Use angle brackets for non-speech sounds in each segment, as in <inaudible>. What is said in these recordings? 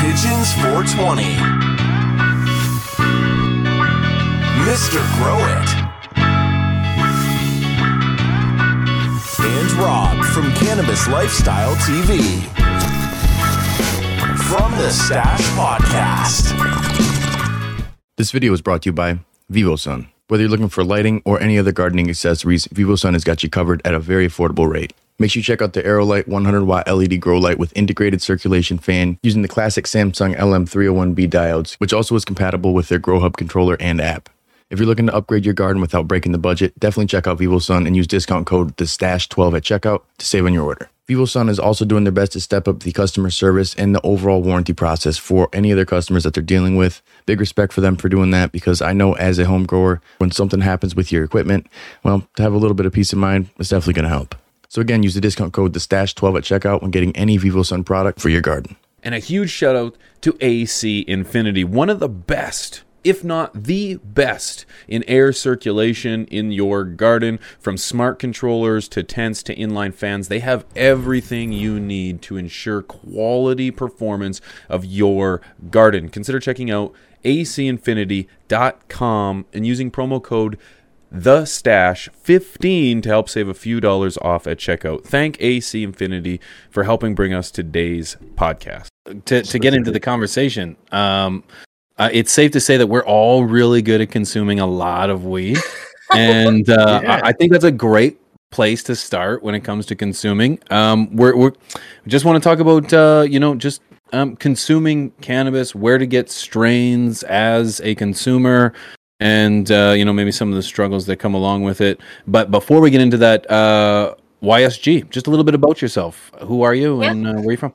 Pigeons 420. Mr. Grow It. And Rob from Cannabis Lifestyle TV. From the Stash Podcast. This video is brought to you by VivoSun. Whether you're looking for lighting or any other gardening accessories, VivoSun has got you covered at a very affordable rate. Make sure you check out the AeroLight 100 watt LED grow light with integrated circulation fan using the classic Samsung LM301B diodes, which also is compatible with their Grow Hub controller and app. If you're looking to upgrade your garden without breaking the budget, definitely check out VivoSun and use discount code the stash 12 at checkout to save on your order. VivoSun is also doing their best to step up the customer service and the overall warranty process for any of their customers that they're dealing with. Big respect for them for doing that because I know as a home grower, when something happens with your equipment, well, to have a little bit of peace of mind is definitely going to help. So again, use the discount code the stash 12 at checkout when getting any VivoSun product for your garden. And a huge shout out to AC Infinity, one of the best, if not the best, in air circulation in your garden. From smart controllers to tents to inline fans, they have everything you need to ensure quality performance of your garden. Consider checking out acinfinity.com and using promo code the stash 15 to help save a few dollars off at checkout. Thank AC Infinity for helping bring us today's podcast. to, to get into the conversation, um, uh, it's safe to say that we're all really good at consuming a lot of weed, <laughs> and uh, Yeah. I, I think that's a great place to start when it comes to consuming. Um, we're, we're we just want to talk about uh, you know just um, consuming cannabis, where to get strains as a consumer. And uh, you know maybe some of the struggles that come along with it. But before we get into that, uh, YSG, just a little bit about yourself. Who are you, Yeah. and uh, where are you from?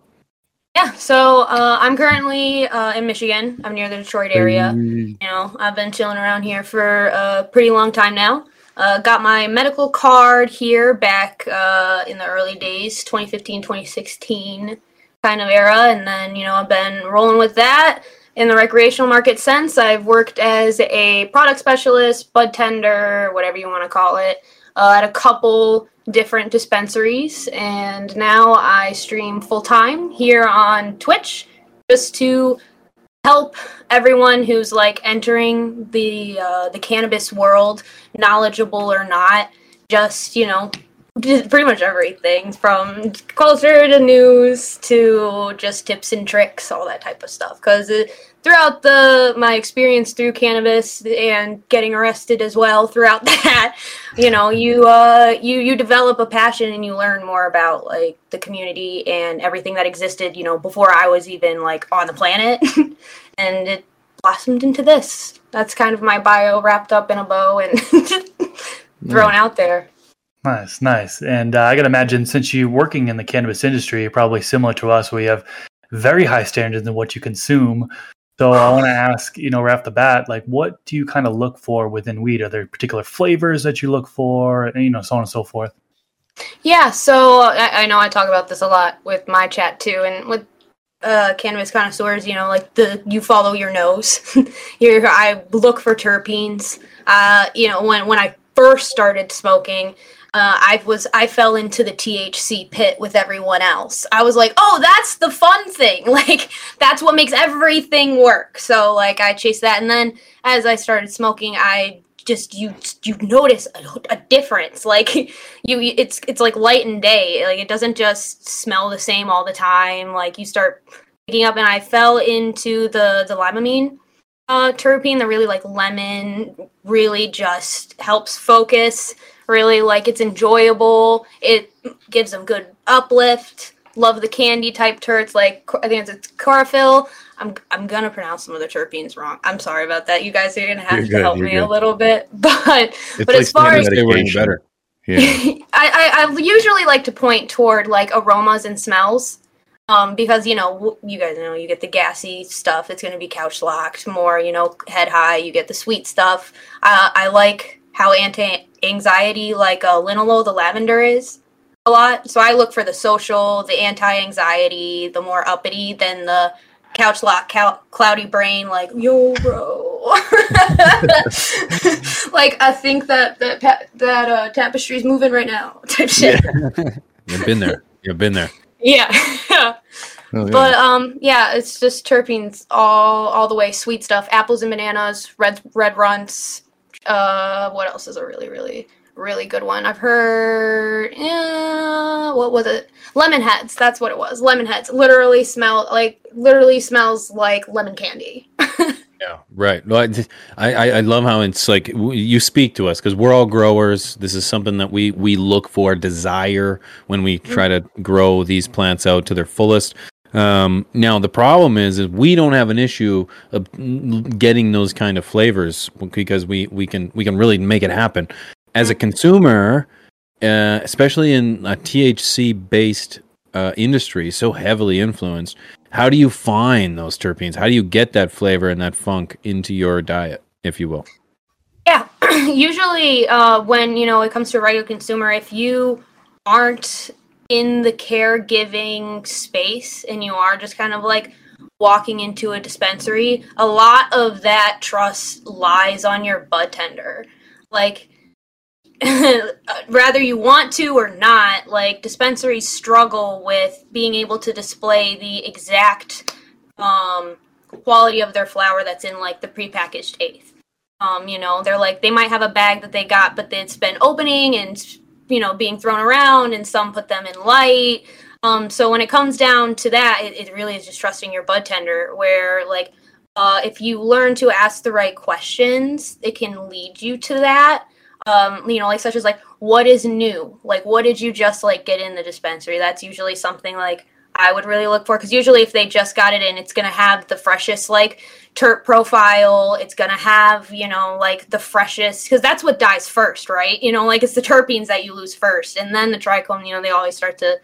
Yeah, so uh, I'm currently uh, in Michigan. I'm near the Detroit area. You know, I've been chilling around here for a pretty long time now. Uh, got my medical card here back uh, in the early days, 2015, 2016 kind of era. And then, you know, I've been rolling with that in the recreational market since. I've worked as a product specialist, bud tender, whatever you want to call it, uh, at a couple different dispensaries. And now I stream full time here on Twitch just to help everyone who's like entering the uh, the cannabis world, knowledgeable or not, just you know, pretty much everything from culture to news to just tips and tricks, all that type of stuff. Because throughout the my experience through cannabis and getting arrested as well, throughout <laughs> that, you know, you uh you you develop a passion and you learn more about like the community and everything that existed, you know, before I was even like on the planet. <laughs> and it blossomed into this. That's kind of my bio wrapped up in a bow and <laughs> thrown out there. Nice, nice. And uh, I got to imagine since you're working in the cannabis industry, probably similar to us, where you have very high standards in what you consume. So I want to <laughs> ask, you know, right off the bat, like, what do you kind of look for within weed? Are there particular flavors that you look for, and you know, so on and so forth? Yeah, so I, I know I talk about this a lot with my chat too, and with uh, cannabis connoisseurs, you know, like the you follow your nose. <laughs> You're, I look for terpenes. Uh, you know, when when I first started smoking, uh, I was I fell into the THC pit with everyone else. I was like, oh, that's the fun thing. <laughs> Like that's what makes everything work. So like I chased that, and then as I started smoking, I just you you notice a, a difference like <laughs> you it's it's like light and day like it doesn't just smell the same all the time like you start picking up and i fell into the the limonene uh terpene the really like lemon really just helps focus really like it's enjoyable it gives them good uplift love the candy type turts like i think it's chlorophyll I'm I'm gonna pronounce some of the terpenes wrong. I'm sorry about that. You guys are gonna have You're to good, help you're me a little bit. <laughs> But It's but as far as They were better. <laughs> Yeah. <laughs> I, I I usually like to point toward like aromas and smells. Um, because you know you guys know you get the gassy stuff. It's gonna be couch locked more. You know, head high. You get the sweet stuff. Uh, I like how anti anxiety like uh, linalool, the lavender is a lot. So I look for the social, the anti anxiety, the more uppity than the couch lock, cou- cloudy brain. Like yo, bro. <laughs> like I think that that pa- that uh, tapestry's moving right now. <laughs> Type shit. <laughs> You've been there. You've been there. Yeah. Oh, yeah. But um, yeah, it's just terpenes all all the way. Sweet stuff, apples and bananas, red red runts. Uh, what else is a really really really good one? I've heard. Uh, what was it? Lemon heads. That's what it was. Lemon heads. Literally smell like literally smells like lemon candy. <laughs> Yeah, right. No, I, I, I love how it's like w- you speak to us because we're all growers. This is something that we we look for, desire when we try to grow these plants out to their fullest. Um, now the problem is, is we don't have an issue of getting those kind of flavors because we we can we can really make it happen. As a consumer, uh, especially in a THC based uh, industry, so heavily influenced, how do you find those terpenes? How do you get that flavor and that funk into your diet, if you will? Yeah, <clears throat> usually uh, when you know it comes to a regular consumer, if you aren't in the caregiving space and you are just kind of like walking into a dispensary, a lot of that trust lies on your bud tender. Like, <laughs> rather you want to or not, like dispensaries struggle with being able to display the exact um, quality of their flower that's in like the prepackaged eighth. Um, you know, they're like they might have a bag that they got, but it's been opening and you know being thrown around, and some put them in light. Um, so when it comes down to that, it, it really is just trusting your bud tender. Where like uh, if you learn to ask the right questions, it can lead you to that. Um, you know, like such as like what is new? Like what did you just like get in the dispensary? That's usually something like I would really look for because usually if they just got it in, it's gonna have the freshest like terp profile. It's gonna have you know like the freshest because that's what dies first, right? You know, like it's the terpenes that you lose first, and then the trichome. You know, they always start to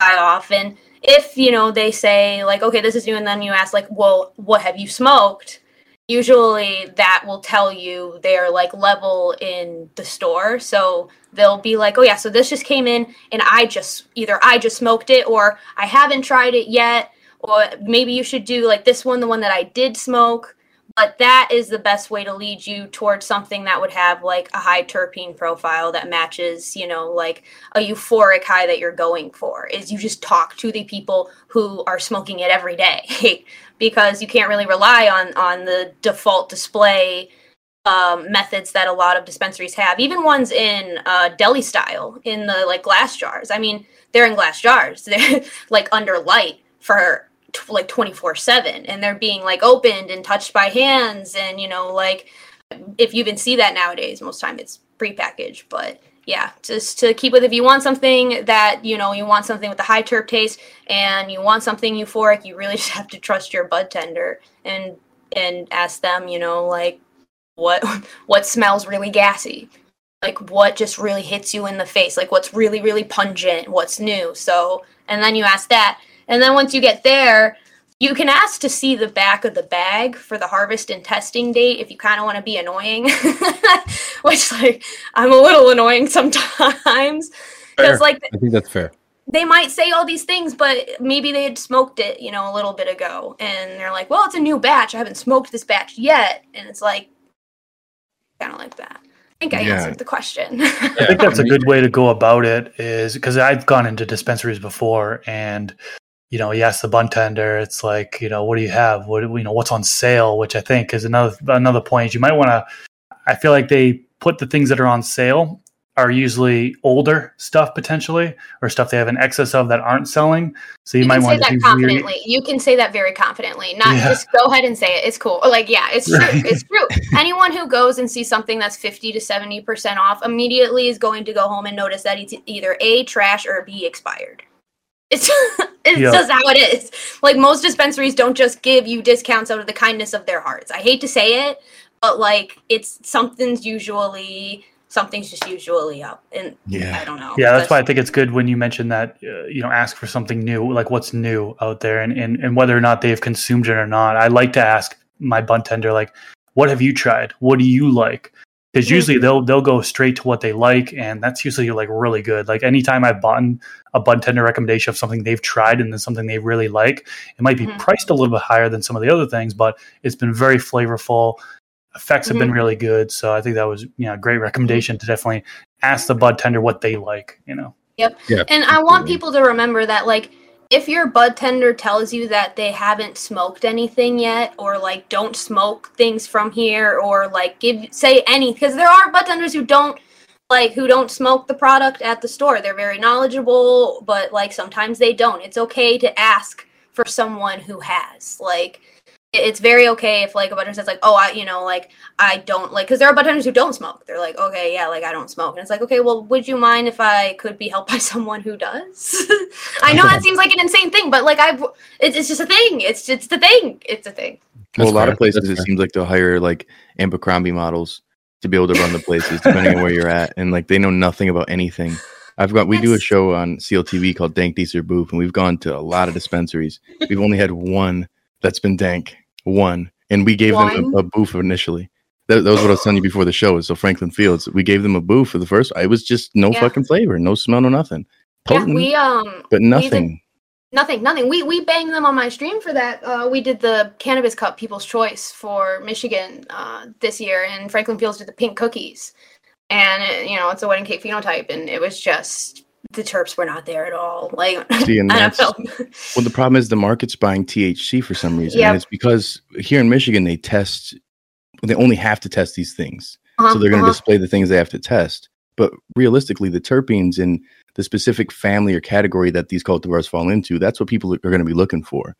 die off. And if you know they say like, okay, this is new, and then you ask like, well, what have you smoked? Usually that will tell you their like level in the store. So they'll be like, oh yeah, so this just came in, and I just either I just smoked it, or I haven't tried it yet, or maybe you should do like this one, the one that I did smoke. But that is the best way to lead you towards something that would have like a high terpene profile that matches, you know, like a euphoric high that you're going for. Is you just talk to the people who are smoking it every day <laughs> because you can't really rely on on the default display um, methods that a lot of dispensaries have, even ones in uh, deli style in the like glass jars. I mean, they're in glass jars. <laughs> They're like under light for t- like 24 7 and they're being like opened and touched by hands and you know like if you even see that nowadays most time it's prepackaged but yeah just to keep with if you want something that you know you want something with a high terp taste and you want something euphoric you really <laughs> just have to trust your bud tender and and ask them you know like what <laughs> what smells really gassy? Like what just really hits you in the face? Like what's really really pungent? What's new? So and then you ask that and then once you get there you can ask to see the back of the bag for the harvest and testing date if you kind of want to be annoying <laughs> which like i'm a little annoying <laughs> sometimes because Fair. like I think that's fair. they might say all these things, but maybe they had smoked it, you know, a little bit ago, and they're like, "Well, it's a new batch. I haven't smoked this batch yet," and it's like, kind of like that. I think I Yeah. answered the question. <laughs> I think that's a good way to go about it is because I've gone into dispensaries before and you know, you ask the bud tender, it's like, you know, what do you have? What you know, what's on sale, which I think is another another point. You might want to I feel like they put the things that are on sale are usually older stuff potentially or stuff they have an excess of that aren't selling. So you, you might want to that be confidently. You can say that very confidently. Not Yeah. just go ahead and say it. It's cool. Like, yeah, it's true. Right. It's true. <laughs> Anyone who goes and sees something that's 50 to 70% off immediately is going to go home and notice that it's either A, trash, or B, expired. It's, <laughs> it's Yeah. just how it is. Like, most dispensaries don't just give you discounts out of the kindness of their hearts. I hate to say it, but like, it's something's usually, something's just usually up. And Yeah. I don't know. Yeah, that's why I think it's good when you mention that, uh, you know, ask for something new, like what's new out there and, and, and whether or not they've consumed it or not. I like to ask my bud tender, like, what have you tried? What do you like? Because hmm. usually they'll they'll go straight to what they like, and that's usually like really good. Like anytime I've bought a bud tender recommendation of something they've tried and then something they really like, it might be Mhm. priced a little bit higher than some of the other things, but it's been very flavorful. Effects have been mm-hmm. really good, so I think that was you know a great mm-hmm. recommendation to definitely ask the bud tender what they like. You know. Yep. Yeah, And I want people to remember that, like, if your bud tender tells you that they haven't smoked anything yet or like don't smoke things from here or like give say any because there are bud tenders who don't like who don't smoke the product at the store. They're very knowledgeable but like sometimes they don't. It's okay to ask for someone who has like it's very okay if like a bartender says like oh i you know like i don't like because there are bartenders who don't smoke they're like okay yeah like i don't smoke and it's like okay well would you mind if i could be helped <laughs> by someone who does <laughs> i know that seems like an insane thing but like i've it's, it's just a thing it's it's the thing it's a thing Well, a That's lot fair. of places That's it fair. seems like they'll hire like Abercrombie models to be able to run the places, depending on where you're at, and like they know nothing about anything. I've got we do a show on CLTV called Dank Deezer Booth, and we've gone to a lot of dispensaries. We've only had one that's been dank, one, and we gave them a, One? a booth initially. That, that was what I was telling you before the show. Is so Franklin Fields, we gave them a booth for the first. It was just no Yeah. fucking flavor, no smell, no nothing. yeah we um but nothing. Nothing, nothing. We we banged them on my stream for that. Uh, we did the Cannabis Cup People's Choice for Michigan uh, this year, and Franklin Fields did the pink cookies, and it, you know it's a wedding cake phenotype, and it was just the terps were not there at all. <laughs> Like See, and <laughs> that's-. Well, the problem is the market's buying THC for some reason, Yep. and it's because here in Michigan they test. They only have to test these things, Uh-huh, so they're going to uh-huh. display the things they have to test. But realistically, the terpenes in the specific family or category that these cultivars fall into, that's what people are going to be looking for.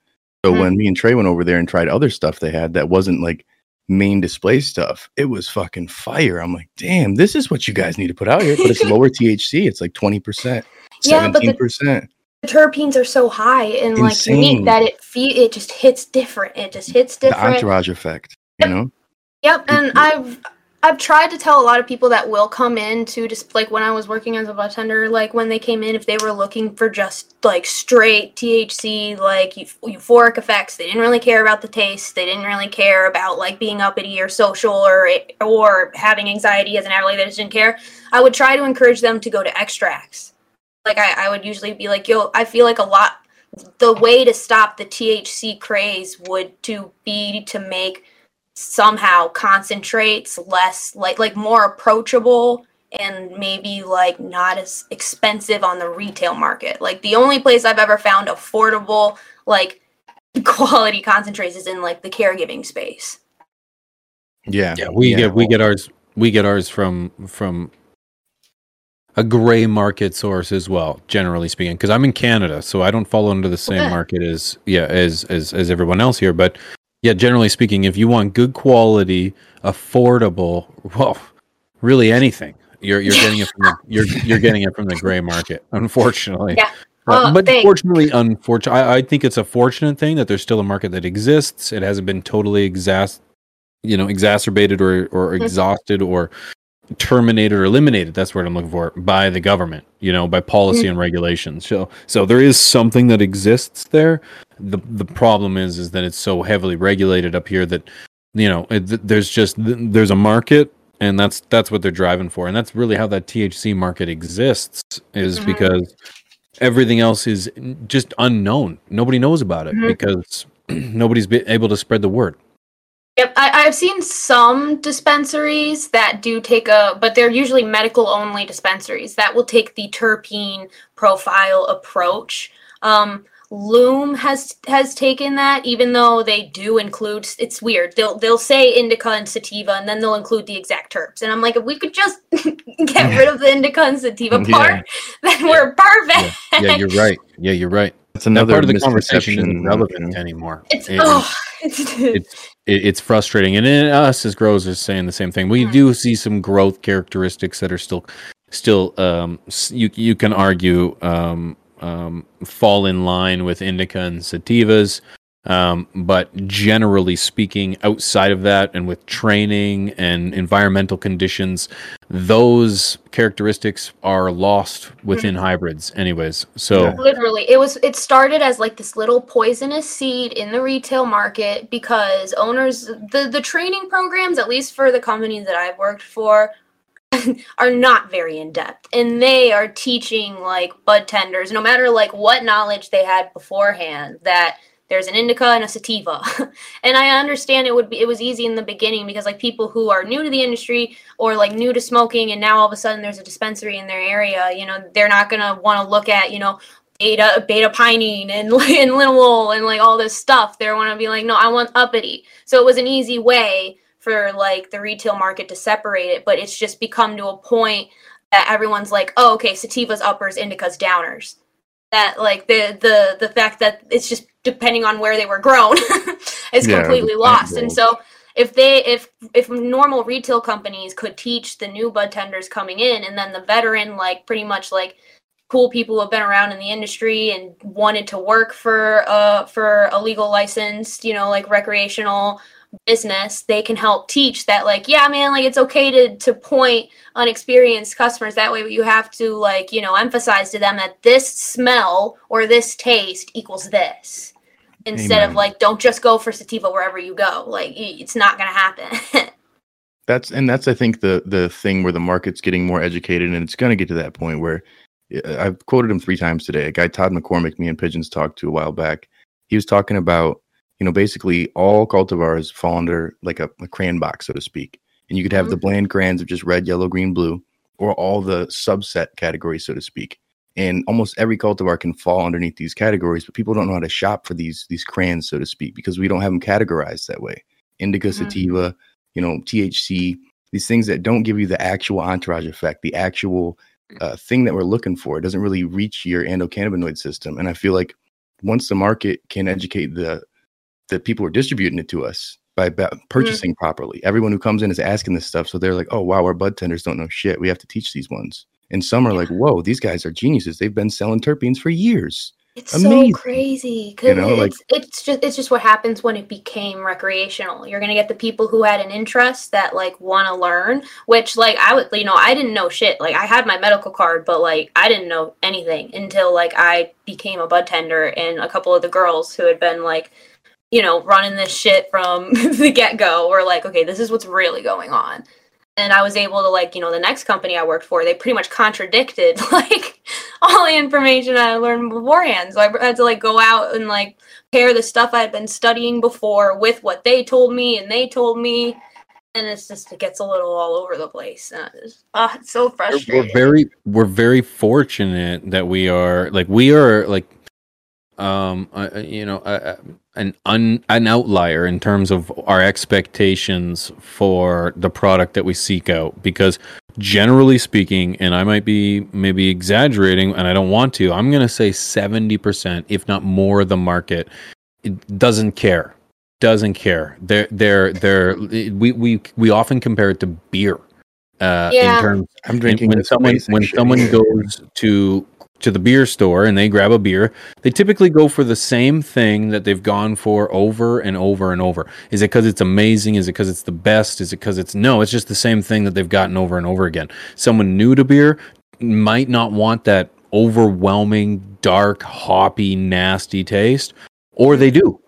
So Mhm. when me and Trey went over there and tried other stuff they had that wasn't like main display stuff, it was fucking fire. I'm like, damn, this is what you guys need to put out here. But it's <laughs> lower THC. It's like 20%, Yeah, but the- 17%. the terpenes are so high and like unique that it fe- it just hits different. It just hits different. the entourage effect, you Yep. know? Yep, and I've I've tried to tell a lot of people that will come in to just like when I was working as a bartender, like when they came in, if they were looking for just like straight THC, like euphoric effects, they didn't really care about the taste. They didn't really care about like being uppity or social or or having anxiety as an adult. They just didn't care. I would try to encourage them to go to extracts. Like I, I would usually be like, yo, I feel like a lot. The way to stop the THC craze would to be to make somehow concentrates less like like more approachable and maybe like not as expensive on the retail market. Like the only place I've ever found affordable like <laughs> quality concentrates is in like the caregiving space. Yeah. Yeah, we Yeah, get we get ours we get ours from from a gray market source as well, generally speaking. Because I'm in Canada, so I don't fall under the same Okay. market as yeah as as as everyone else here. But yeah, generally speaking, if you want good quality, affordable, well, really anything, you're you're getting it from the, <laughs> you're you're getting it from the gray market. Unfortunately, Yeah. Uh, Oh, but thanks. fortunately, unfortunately, I, I think it's a fortunate thing that there's still a market that exists. It hasn't been totally exas- you know, exacerbated or or exhausted or terminated or eliminated. That's what I'm looking for by the government. You know, by policy and regulations. So so there is something that exists there. The the problem is is that it's so heavily regulated up here that you know it, there's just there's a market and that's that's what they're driving for and that's really how that THC market exists is Mhm. because everything else is just unknown. Nobody knows about it Mhm. because <clears throat> nobody's been able to spread the word. Yep, I, I've seen some dispensaries that do take a, but they're usually medical only dispensaries that will take the terpene profile approach. Um, Lume has has taken that, even though they do include. It's weird. They'll they'll say indica and sativa, and then they'll include the exact terps. And I'm like, if we could just <laughs> get rid of the indica and sativa Yeah. part, then we're perfect. Yeah, you're right. Yeah, you're right. That's That another part of the conversation misconception, isn't relevant anymore. It's It- oh, <laughs> it's, it's it's frustrating, and then us as growers are saying the same thing. We Mhm. do see some growth characteristics that are still still um, you you can argue um, um, fall in line with indica and sativas. Um, but generally speaking, outside of that, and with training and environmental conditions, those characteristics are lost within hybrids, anyways. So Yeah. literally it was it started as like this little poisonous seed in the retail market because owners the the training programs at least for the companies that i've worked for <laughs> are not very in depth and they are teaching like bud tenders no matter like what knowledge they had beforehand that there's an indica and a sativa <laughs> and i understand it would be it was easy in the beginning because like people who are new to the industry or like new to smoking and now all of a sudden there's a dispensary in their area you know they're not going to want to look at you know beta beta pinene and, <laughs> and linalool and like all this stuff. They want to be like, no, I want uppity. So it was an easy way for like the retail market to separate it, but it's just become to a point that everyone's like, oh, okay, sativas uppers, indicas downers. That like the the the fact that it's just depending on where they were grown <laughs> is Yeah, completely lost. And so if they if if normal retail companies could teach the new bud tenders coming in and then the veteran like pretty much like cool people who have been around in the industry and wanted to work for uh for a legal licensed you know like recreational business they can help teach that like yeah man like it's okay to to point unexperienced customers that way but you have to like you know emphasize to them that this smell or this taste equals this instead of like don't just go for sativa wherever you go like it's not gonna happen <laughs> That's and that's I think the the thing where the market's getting more educated, and it's going to get to that point where I've quoted him three times today. A guy Todd McCormick, me and Pigeons talked to a while back. He was talking about you know basically all cultivars fall under like a, a crayon box, so to speak, and you could have the bland crayons of just red, yellow, green, blue, or all the subset categories, so to speak. And almost every cultivar can fall underneath these categories, but people don't know how to shop for these these crayons, so to speak, because we don't have them categorized that way. Indica, Mhm. sativa, you know, THC, these things that don't give you the actual entourage effect, the actual uh, thing that we're looking for. It doesn't really reach your endocannabinoid system. And I feel like once the market can educate the the people who are distributing it to us by ba- mm. purchasing properly, everyone who comes in is asking this stuff. So they're like, oh, wow, our bud tenders don't know shit. We have to teach these ones. And some are like, whoa, these guys are geniuses. They've been selling terpenes for years. It's Amazing. so crazy You know, like- it's, it's just it's just what happens when it became recreational. You're gonna get the people who had an interest that like want to learn, which like I would you know I didn't know shit. Like I had my medical card, but like I didn't know anything until like I became a bud tender and a couple of the girls who had been like you know running this shit from <laughs> the get go were like, okay, this is what's really going on. And I was able to like you know the next company I worked for, they pretty much contradicted <laughs> like all the information I learned beforehand. So I had to like go out and like pair the stuff I had been studying before with what they told me and they told me. And it's just it gets a little all over the place. And it's, ah, it's so frustrating. we're very we're very fortunate that we are like we are like um uh, you know uh, an un, an outlier in terms of our expectations for the product that we seek out. Because generally speaking and I might be maybe exaggerating and I don't want to I'm going to say 70% if not more of the market it doesn't care. Doesn't care. They're they're they're we we we often compare it to beer uh Yeah. in terms I'm drinking when someone when someone goes to to the beer store and they grab a beer, they typically go for the same thing that they've gone for over and over and over. Is it because it's amazing? Is it because it's the best? Is it because it's no? It's just the same thing that they've gotten over and over again. Someone new to beer might not want that overwhelming, dark, hoppy, nasty taste, or they do.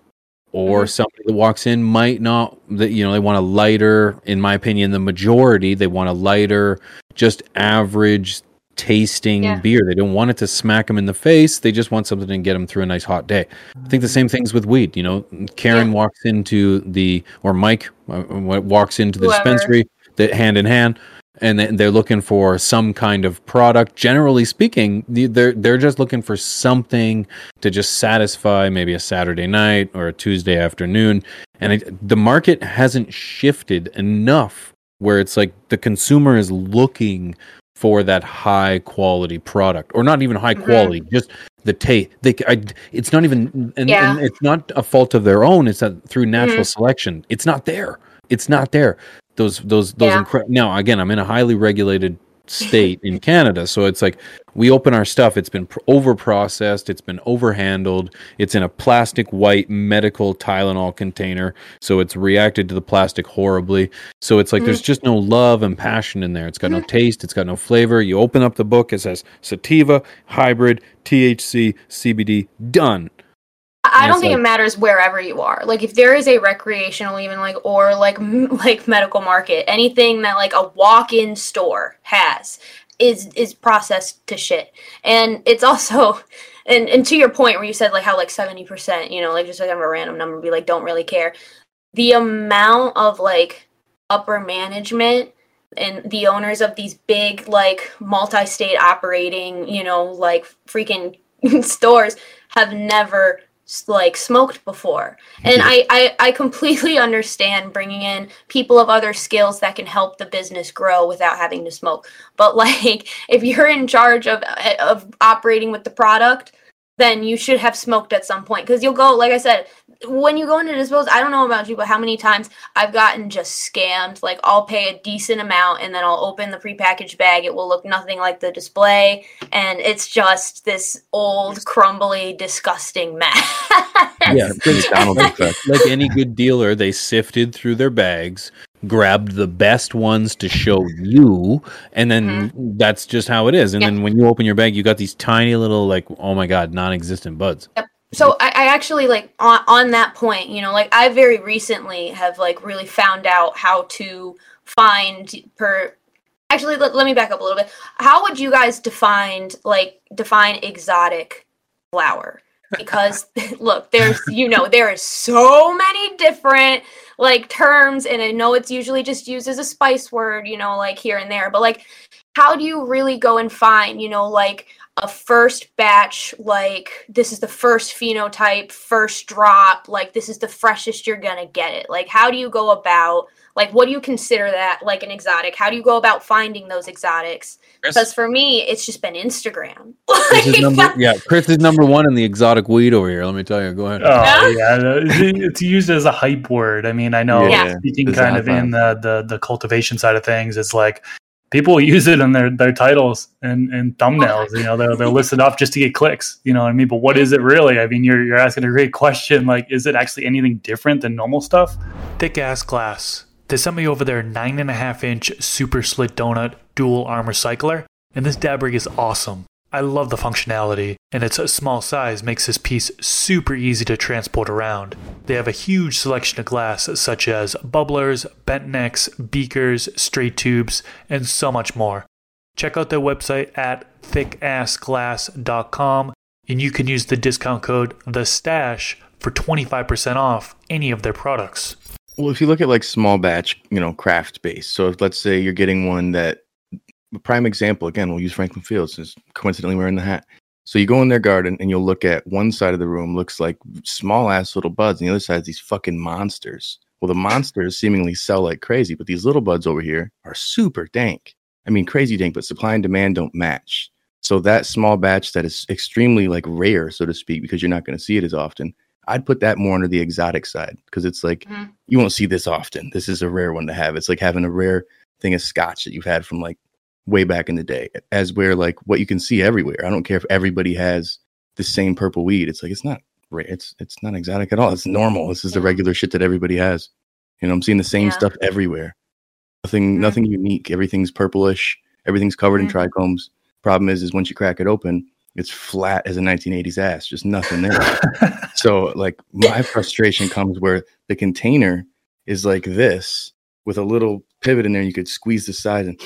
Or Mhm. somebody that walks in might not, that you know, they want a lighter. In my opinion, the majority they want a lighter, just average tasting Yeah. beer. They don't want it to smack them in the face. They just want something to get them through a nice hot day. I think the same things with weed. You know, Karen Yeah. walks into the or Mike uh, walks into the Whoever. dispensary, that hand in hand, and they're looking for some kind of product. Generally speaking, they're they're just looking for something to just satisfy maybe a Saturday night or a Tuesday afternoon. And it, the market hasn't shifted enough where it's like the consumer is looking for that high quality product or not even high Mhm. quality just the taste they I, it's not even and, Yeah. and it's not a fault of their own it's that through natural Mhm. selection it's not there it's not there those those those Yeah. incre- now again i'm in a highly regulated state in canada. So it's like we open our stuff it's been pr- over processed it's been overhandled it's in a plastic white medical tylenol container so it's reacted to the plastic horribly. So it's like there's mm. just no love and passion in there. It's got no mm. taste it's got no flavor. You open up the book it says sativa hybrid thc cbd done I don't think like- it matters wherever you are. Like if there is a recreational, even like or like m- <laughs> like medical market, anything that like a walk-in store has is is processed to shit. And it's also, <laughs> and and to your point where you said like how like seventy percent, you know, like just like a random number, be like don't really care. The amount of like upper management and the owners of these big like multi-state operating, you know, like freaking <laughs> stores have never like smoked before. And mm-hmm. I, I i completely <laughs> understand bringing in people of other skills that can help the business grow without having to smoke. But <laughs> like if you're in charge of eh, of operating with the product then you should have smoked at some point. Because you'll go like i said when you go into dispose i don't know about you but how many times i've gotten just scammed like i'll pay a decent amount and then i'll open the prepackaged bag it will look nothing like the display and it's just this old crumbly disgusting mess <laughs> Yeah, McDonald's effect. like any good dealer, they sifted through their bags, grabbed the best ones to show you, and then mm-hmm. that's just how it is. And Yeah. then when you open your bag, you got these tiny little, like, oh my god, non-existent buds. So I, I actually like on, on that point you know like i very recently have like really found out how to find per actually let, let me back up a little bit. How would you guys define like define exotic flower? Because <laughs> <laughs> look there's you know there is so many different like terms and i know it's usually just used as a spice word you know like here and there but like how do you really go and find you know like a first batch like this is the first phenotype first drop like this is the freshest you're gonna get it like how do you go about like what do you consider that like an exotic how do you go about finding those exotics because for me it's just been instagram <laughs> Chris is number, <laughs> yeah, Chris is number one in the exotic weed over here. Let me tell you. Go ahead. Oh yeah, it's used as a hype word. I mean, I know Yeah. speaking It's kind of high in the, the the cultivation side of things, it's like people <laughs> use it in their their titles and, and thumbnails. You know, they'll they'll list it off just to get clicks. You know what I mean? But what is it really? I mean, you're you're asking a great question. Like, is it actually anything different than normal stuff? Thick ass glass. They sent me over their nine and a half inch super slit donut dual arm recycler, and this dab rig is awesome. I love the functionality, and its small size makes this piece super easy to transport around. They have a huge selection of glass such as bubblers, bent necks, beakers, straight tubes, and so much more. Check out their website at thickassglass.com and you can use the discount code the stash for 25% off any of their products. Well, if you look at like small batch, you know, craft based. So if let's say you're getting one that, a prime example again, we'll use Franklin Fields since coincidentally we're in the hat. So you go in their garden and you'll look at one side of the room looks like small ass little buds, and the other side is these fucking monsters. Well, the monsters seemingly sell like crazy, but these little buds over here are super dank. I mean, crazy dank, but supply and demand don't match. So that small batch that is extremely like rare, so to speak, because you're not going to see it as often. I'd put that more under the exotic side because it's like Mhm. you won't see this often. This is a rare one to have. It's like having a rare thing of scotch that you've had from like way back in the day, as where like what you can see everywhere. I don't care if everybody has the same purple weed. It's like it's not. It's it's not exotic at all. It's normal. This is the regular shit that everybody has. You know, I'm seeing the same Yeah. stuff everywhere. Nothing Mhm. nothing unique. Everything's purplish. Everything's covered Mhm. in trichomes. Problem is, is once you crack it open, it's flat as a 1980s ass. Just nothing there. <laughs> So like my frustration comes where the container is like this with a little pivot in there. You could squeeze the side and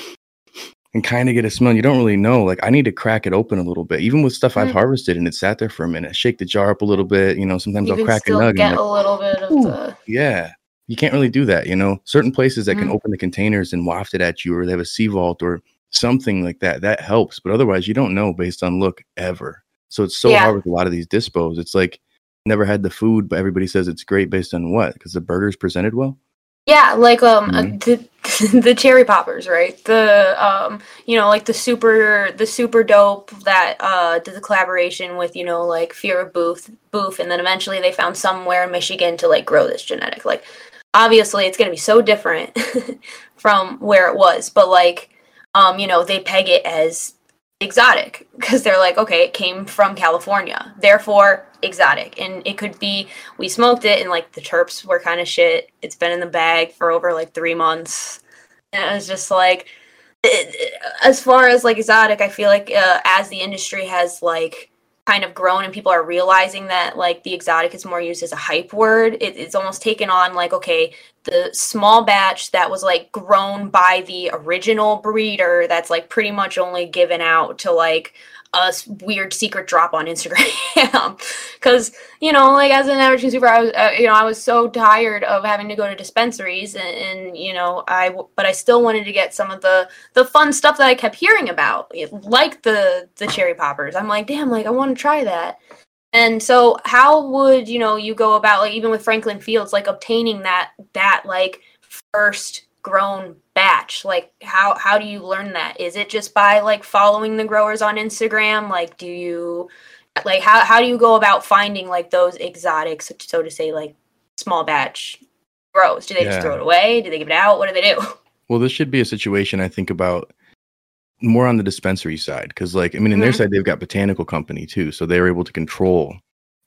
and kind of get a smell. You don't really know. Like I need to crack it open a little bit. Even with stuff I've Mm. harvested and it sat there for a minute. Shake the jar up a little bit. You know, sometimes you I'll crack a still nug. get And a like, little bit of the yeah. You can't really do that, you know. Certain places that can Mm. open the containers and waft it at you, or they have a CVault or something like that. That helps, but otherwise, you don't know based on look ever. So it's so Yeah. hard with a lot of these dispos. It's like never had the food, but everybody says it's great based on what? Because the burger's presented well. Yeah, like um uh, Mhm. <laughs> the cherry poppers, right? The um you know like the super the super dope that uh did the collaboration with you know like Fear of Booth Booth, and then eventually they found somewhere in Michigan to like grow this genetic. Like obviously it's gonna be so different <laughs> from where it was, but like um you know they peg it as exotic because they're like okay it came from California, therefore exotic, and it could be we smoked it and like the terps were kind of shit. It's been in the bag for over like three months. And it was just like, it- as far as like exotic, I feel like uh, as the industry has like kind of grown and people are realizing that like the exotic is more used as a hype word, it, it's almost taken on like, okay, the small batch that was like grown by the original breeder that's like pretty much only given out to like a weird secret drop on Instagram. <laughs> Because you know like as an average consumer I was uh, you know I was so tired of having to go to dispensaries and, and you know I but I still wanted to get some of the the fun stuff that I kept hearing about like the the cherry poppers. I'm like damn like I want to try that and so how would you know you go about like even with Franklin Fields like obtaining that that like first grown batch? Like how how do you learn that? Is it just by like following the growers on instagram? Like do you like how, how do you go about finding like those exotics so, so to say like small batch grows? Do they just throw it away? Do they give it out? What do they do? <laughs> Well, this should be a situation I think about more on the dispensary side because, like, I mean, in their Mhm. side they've got botanical company too, so they're able to control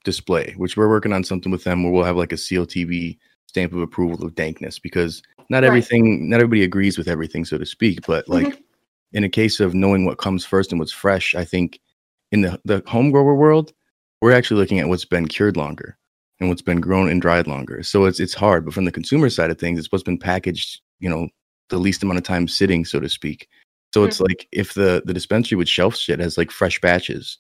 display. Which we're working on something with them where we'll have like a CLTV stamp of approval of dankness because not Right. everything, not everybody agrees with everything, so to speak. But like in a case of knowing what comes first and what's fresh, I think in the the home grower world, we're actually looking at what's been cured longer and what's been grown and dried longer. So it's it's hard. But from the consumer side of things, it's what's been packaged, you know, the least amount of time sitting, so to speak. So it's like if the the dispensary would shelf shit has like fresh batches,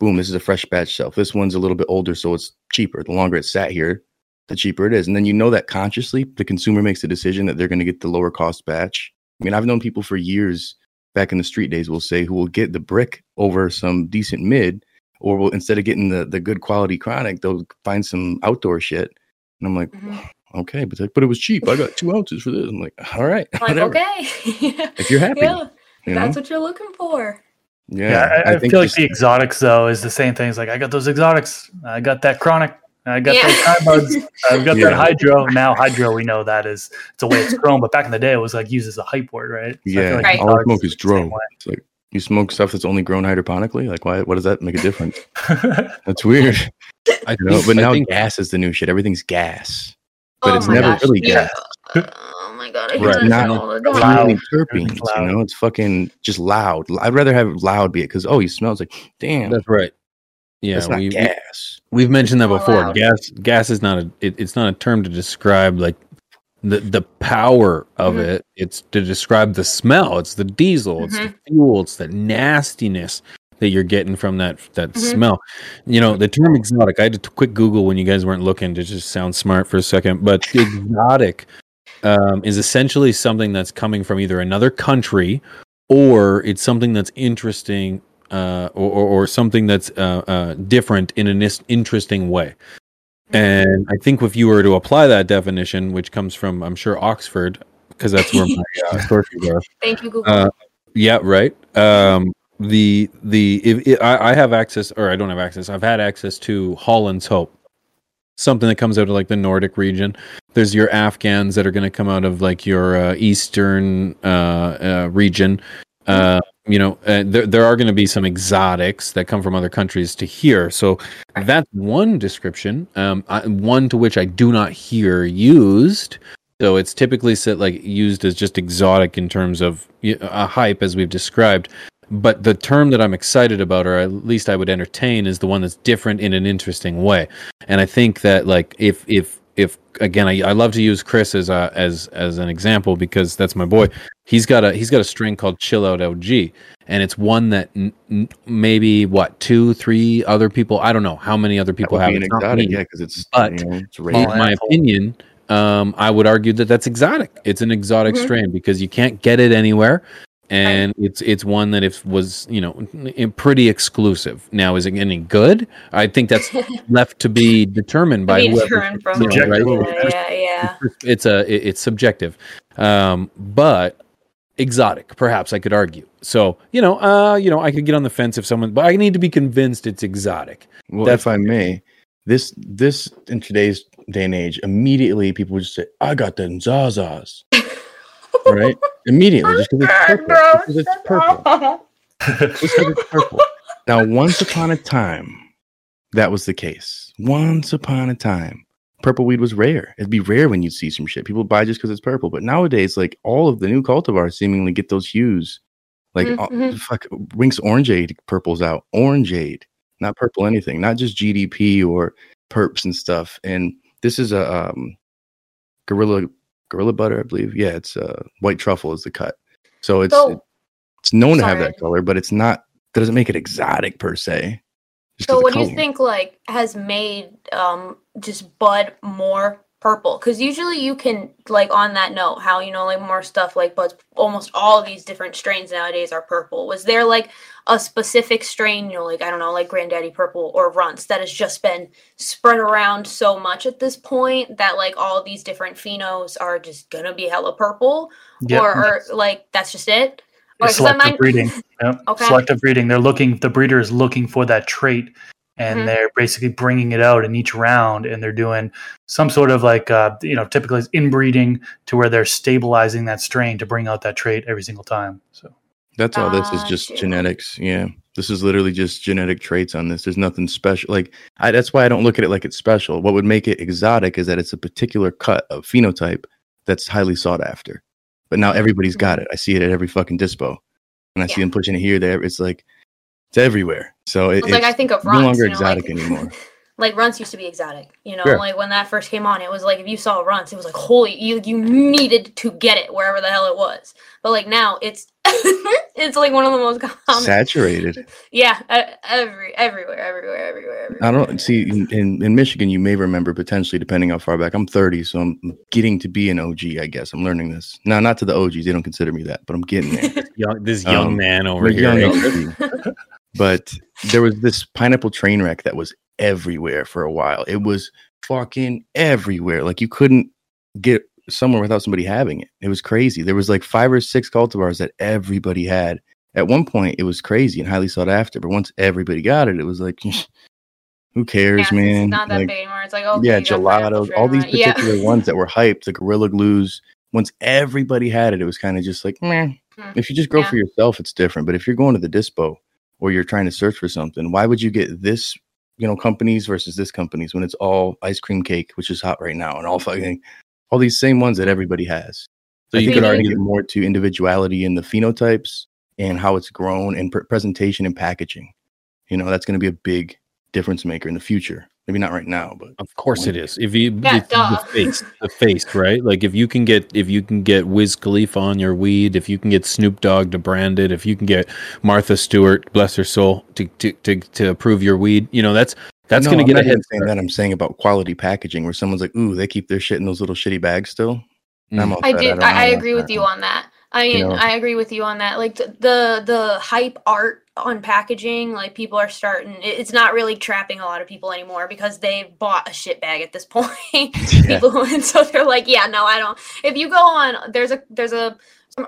boom, this is a fresh batch shelf. This one's a little bit older, so it's cheaper. The longer it's sat here, the cheaper it is. And then you know that consciously the consumer makes the decision that they're going to get the lower cost batch. I mean, I've known people for years back in the street days will say who will get the brick over some decent mid, or will instead of getting the the good quality chronic, they'll find some outdoor shit. And I'm like, Mhm. okay, but like, but it was cheap. I got two ounces for this. I'm like, all right, <laughs> like okay <laughs> If you're happy, yeah you know? that's what you're looking for yeah, Yeah, I, I, think feel like just- the exotics though is the same thing. It's like I got those exotics, I got that chronic, I got Yeah. those time buds, I've got Yeah. that hydro. Now hydro, we know that is it's the way it's grown, but back in the day it was like used as a hype word, right? So yeah, feel like Right. all I smoke is dro. It's like you smoke stuff that's only grown hydroponically. Like, why? What does that make a difference? <laughs> That's weird. <laughs> I You know, think- but I now think- gas is the new shit. Everything's gas, but Oh it's never gosh, really yeah. gas. <laughs> my god i hear Right. that Not all the It's time. Loud. really terpenes. Everything's You know, it's fucking just loud. I'd rather have loud be it because oh, you smell. It's like damn, That's right. Yeah, that's not we, gas. We've mentioned that before. loud. Gas gas is not a it, it's not a term to describe like the the power of Mhm. it. It's to describe the smell. It's the diesel. It's the fuel. It's the nastiness that you're getting from that that Mhm. smell. You know, the term exotic. I had to quick Google when you guys weren't looking to just sound smart for a second. But <laughs> exotic um, is essentially something that's coming from either another country or it's something that's interesting uh, or, or, or something that's uh, uh, different in an is- interesting way. And I think if you were to apply that definition, which comes from, I'm sure, Oxford, because that's where my uh, <laughs> sources are. thank you google Uh, yeah, right. Um, the the if, if, I, I have access, or I don't have access. I've had access to Holland's Hope, something that comes out of like the Nordic region. There's your Afghans that are going to come out of like your uh, eastern uh, uh, region. Uh, you know, uh, there there are going to be some exotics that come from other countries to here. So that's one description. Um, I, one to which I do not hear used. So it's typically set like used as just exotic in terms of a hype, as we've described. But the term that I'm excited about, or at least I would entertain, is the one that's different in an interesting way. And I think that like if if if again, I, I love to use Chris as a, as as an example because that's my boy. He's got a he's got a strain called Chill Out LG, and it's one that n- n- maybe what two three other people I don't know how many other people have be an It's not exotic, me yeah, because it's But you know, it's in my opinion, um, I would argue that that's exotic. It's an exotic Mhm. strain because you can't get it anywhere, and it's it's one that if was you know pretty exclusive. Now, is it any good? I think that's <laughs> left to be determined by Be whoever. from you know, right? Subjective. yeah yeah It's a it- it's subjective, um, but exotic. Perhaps I could argue. So you know, uh, you know, I could get on the fence if someone, but I need to be convinced it's exotic. Well, That's- if I may, this this in today's day and age, immediately people would just say, "I got the Zazas," right? Immediately, just because it's purple. Just it's purple. Just 'cause it's purple. <laughs> Now, once upon a time, that was the case. Once upon a time, purple weed was rare. It'd be rare when you'd see some shit. People buy just because it's purple. But nowadays, like all of the new cultivars seemingly get those hues. Like all- Mhm. fuck, Winks Orangeade purple's out. Orangeade, not purple anything, not just GDP or perps and stuff. And this is a um, gorilla gorilla butter, I believe. Yeah, it's uh, white truffle is the cut. So it's So- it's known to have that color, but it's not doesn't make it exotic per se. So what do you think like has made um just bud more purple? Because usually you can like on that note how you know like more stuff like buds almost all of these different strains nowadays are purple. Was there like a specific strain, you know, like I don't know, like Granddaddy Purple or Runts that has just been spread around so much at this point that like all these different phenos are just gonna be hella purple? Yep. Or, or like that's just it? Or, selective breeding. Yep. Okay. Selective breeding. They're looking. The breeder is looking for that trait, and Mhm. they're basically bringing it out in each round, and they're doing some sort of like uh, you know typically it's inbreeding to where they're stabilizing that strain to bring out that trait every single time. So That's all this is just Gotcha. genetics. Yeah. This is literally just genetic traits on this. There's nothing special. Like I that's why I don't look at it like it's special. What would make it exotic is that it's a particular cut of phenotype that's highly sought after. But now everybody's got it. I see it at every fucking dispo. And I see them pushing it here, there. It's like it's everywhere. So it, It's like I think of no longer you know, like- exotic anymore. <laughs> like Runtz used to be exotic you know Sure. like when that first came on it was like if you saw Runtz it was like holy you you needed to get it wherever the hell it was but like now it's <laughs> it's like one of the most common Saturated. yeah every everywhere everywhere everywhere, everywhere. I don't see in, in, in Michigan. You may remember potentially, depending how far back. I'm 30, so I'm getting to be an OG. I guess I'm learning this. No, not to the OGs. They don't consider me that, but I'm getting there. <laughs> Young, this young Um, man over I'm a here. But there was this pineapple train wreck that was everywhere for a while. It was fucking everywhere. Like you couldn't get somewhere without somebody having it. It was crazy. There was like five or six cultivars that everybody had. At one point, it was crazy and highly sought after. But once everybody got it, it was like, <laughs> who cares, Yeah, man? it's not that Like, big anymore it's like oh yeah, gelatos, all these <laughs> yeah particular ones that were hyped, the Gorilla Glues. Once everybody had it, it was kind of just like, meh. Hmm. If you just grow Yeah. for yourself, it's different. But if you're going to the dispo or you're trying to search for something, why would you get this, you know, companies versus this companies when it's all ice cream cake, which is hot right now, and all fucking all these same ones that everybody has. So I you could argue get more to individuality in the phenotypes and how it's grown and pre- presentation and packaging. You know, that's going to be a big difference maker in the future. Maybe not right now, but Of course it is. If you Yeah, it's the face, the face, right? Like if you can get if you can get Wiz Khalifa on your weed, if you can get Snoop Dogg to brand it, if you can get Martha Stewart, bless her soul, to to to, to approve your weed, you know that's that's No, going to get ahead. even saying that. I'm saying about quality packaging, where someone's like, "Ooh, they keep their shit in those little shitty bags still." And I'm Mm. I set. do. don't- I, I agree with that. you on that. I mean, You know? I agree with you on that. Like the the hype art on packaging, like people are starting. It's not really trapping a lot of people anymore because they bought a shit bag at this <laughs> point. <laughs> people, and so they're like, yeah, no, I don't. If you go on, there's a there's a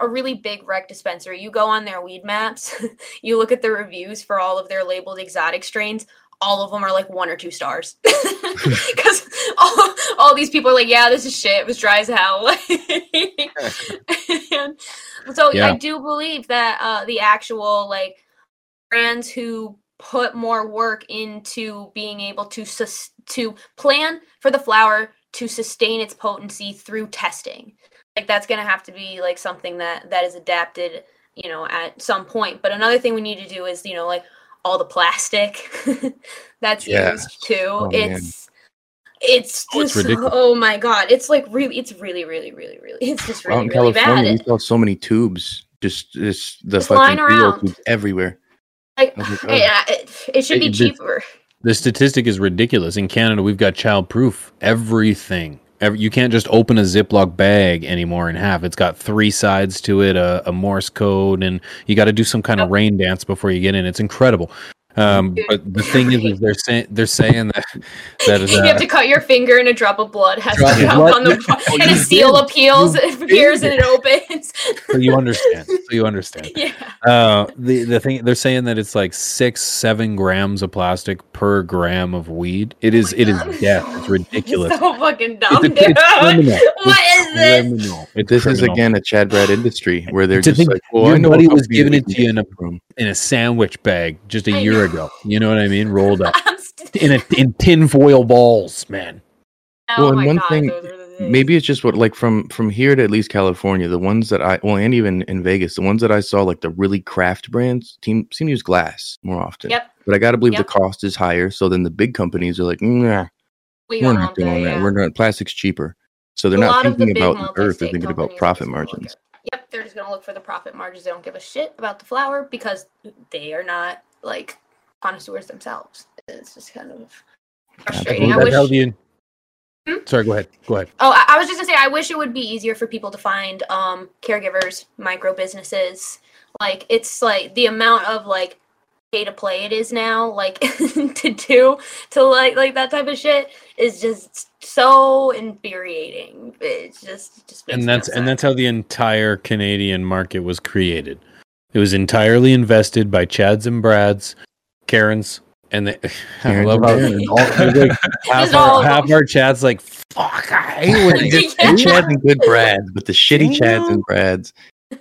a really big rec dispensary. You go on their Weedmaps. <laughs> you look at the reviews for all of their labeled exotic strains. All of them are like one or two stars because all, all these people are like, yeah, this is shit. It was dry as hell. And so Yeah. I do believe that uh, the actual like brands who put more work into being able to sus- to plan for the flower to sustain its potency through testing like that's going to have to be like something that that is adapted you know at some point but another thing we need to do is you know like all the plastic <laughs> that's Yeah. used too Oh, man. it's it's Oh, it's just <laughs> oh my god it's like really it's really really really really it's just really, Out in really California, bad we saw so many tubes, just just the Just fucking around. tubes everywhere. Like I was it, oh. it, it should be It- cheaper The statistic is ridiculous. In Canada, we've got child proof everything. Every, you can't just open a Ziploc bag anymore in half. It's got three sides to it, a, a Morse code, and you got to do some kind of rain dance before you get in. It's incredible. Um, but the thing is, is they're saying they're saying that that is <laughs> you have uh, to cut your finger and a drop of blood has to of drop blood? on the <laughs> Oh, and a you seal did. appeals it appears did. and it opens <laughs> so you understand. So you understand. yeah Uh, the the thing they're saying that it's like six seven grams of plastic per gram of weed. It is Oh my it is God. death. It's ridiculous. so fucking It's, dumb a, dude. it's criminal. what It's is this criminal. It's This is again a Chad Brad industry where they're To just think like, well, your I know a buddy was giving it to you in a- from. in a sandwich bag just a I year know. ago. You know what I mean? Rolled up <laughs> I'm st- in a in tinfoil balls, man. oh Well, and one God, thing- those are the days. Maybe it's just what like from from here to at least California, the ones that I well, and even in Vegas, the ones that I saw like the really craft brands team seem to use glass more often. Yep. But I got to believe Yep. the cost is higher, so then the big companies are like, nah, we we're not on there, doing that. yeah. We're not plastic's cheaper. So they're A not lot of the thinking about the earth; they're thinking about profit margins. yep, they're just gonna look for the profit margins. They don't give a shit about the flower because they are not like connoisseurs themselves. It's just kind of frustrating. I That's wish. how the- Hmm? Sorry, go ahead. Go ahead. Oh, I, I was just gonna say, I wish it would be easier for people to find um caregivers, micro businesses. Like it's like the amount of like pay to play it is now, like <laughs> to do to like like that type of shit is just so infuriating. It's just just and that's and that's how the entire Canadian market was created. It was entirely invested by Chads and Brads, Karens, and they, <laughs> I love how Karens. <laughs> all, there's like <laughs> half, our, half our Chads like fuck. I hate when they Yeah. Good Chads and good Brads, but the shitty Chads and Brads.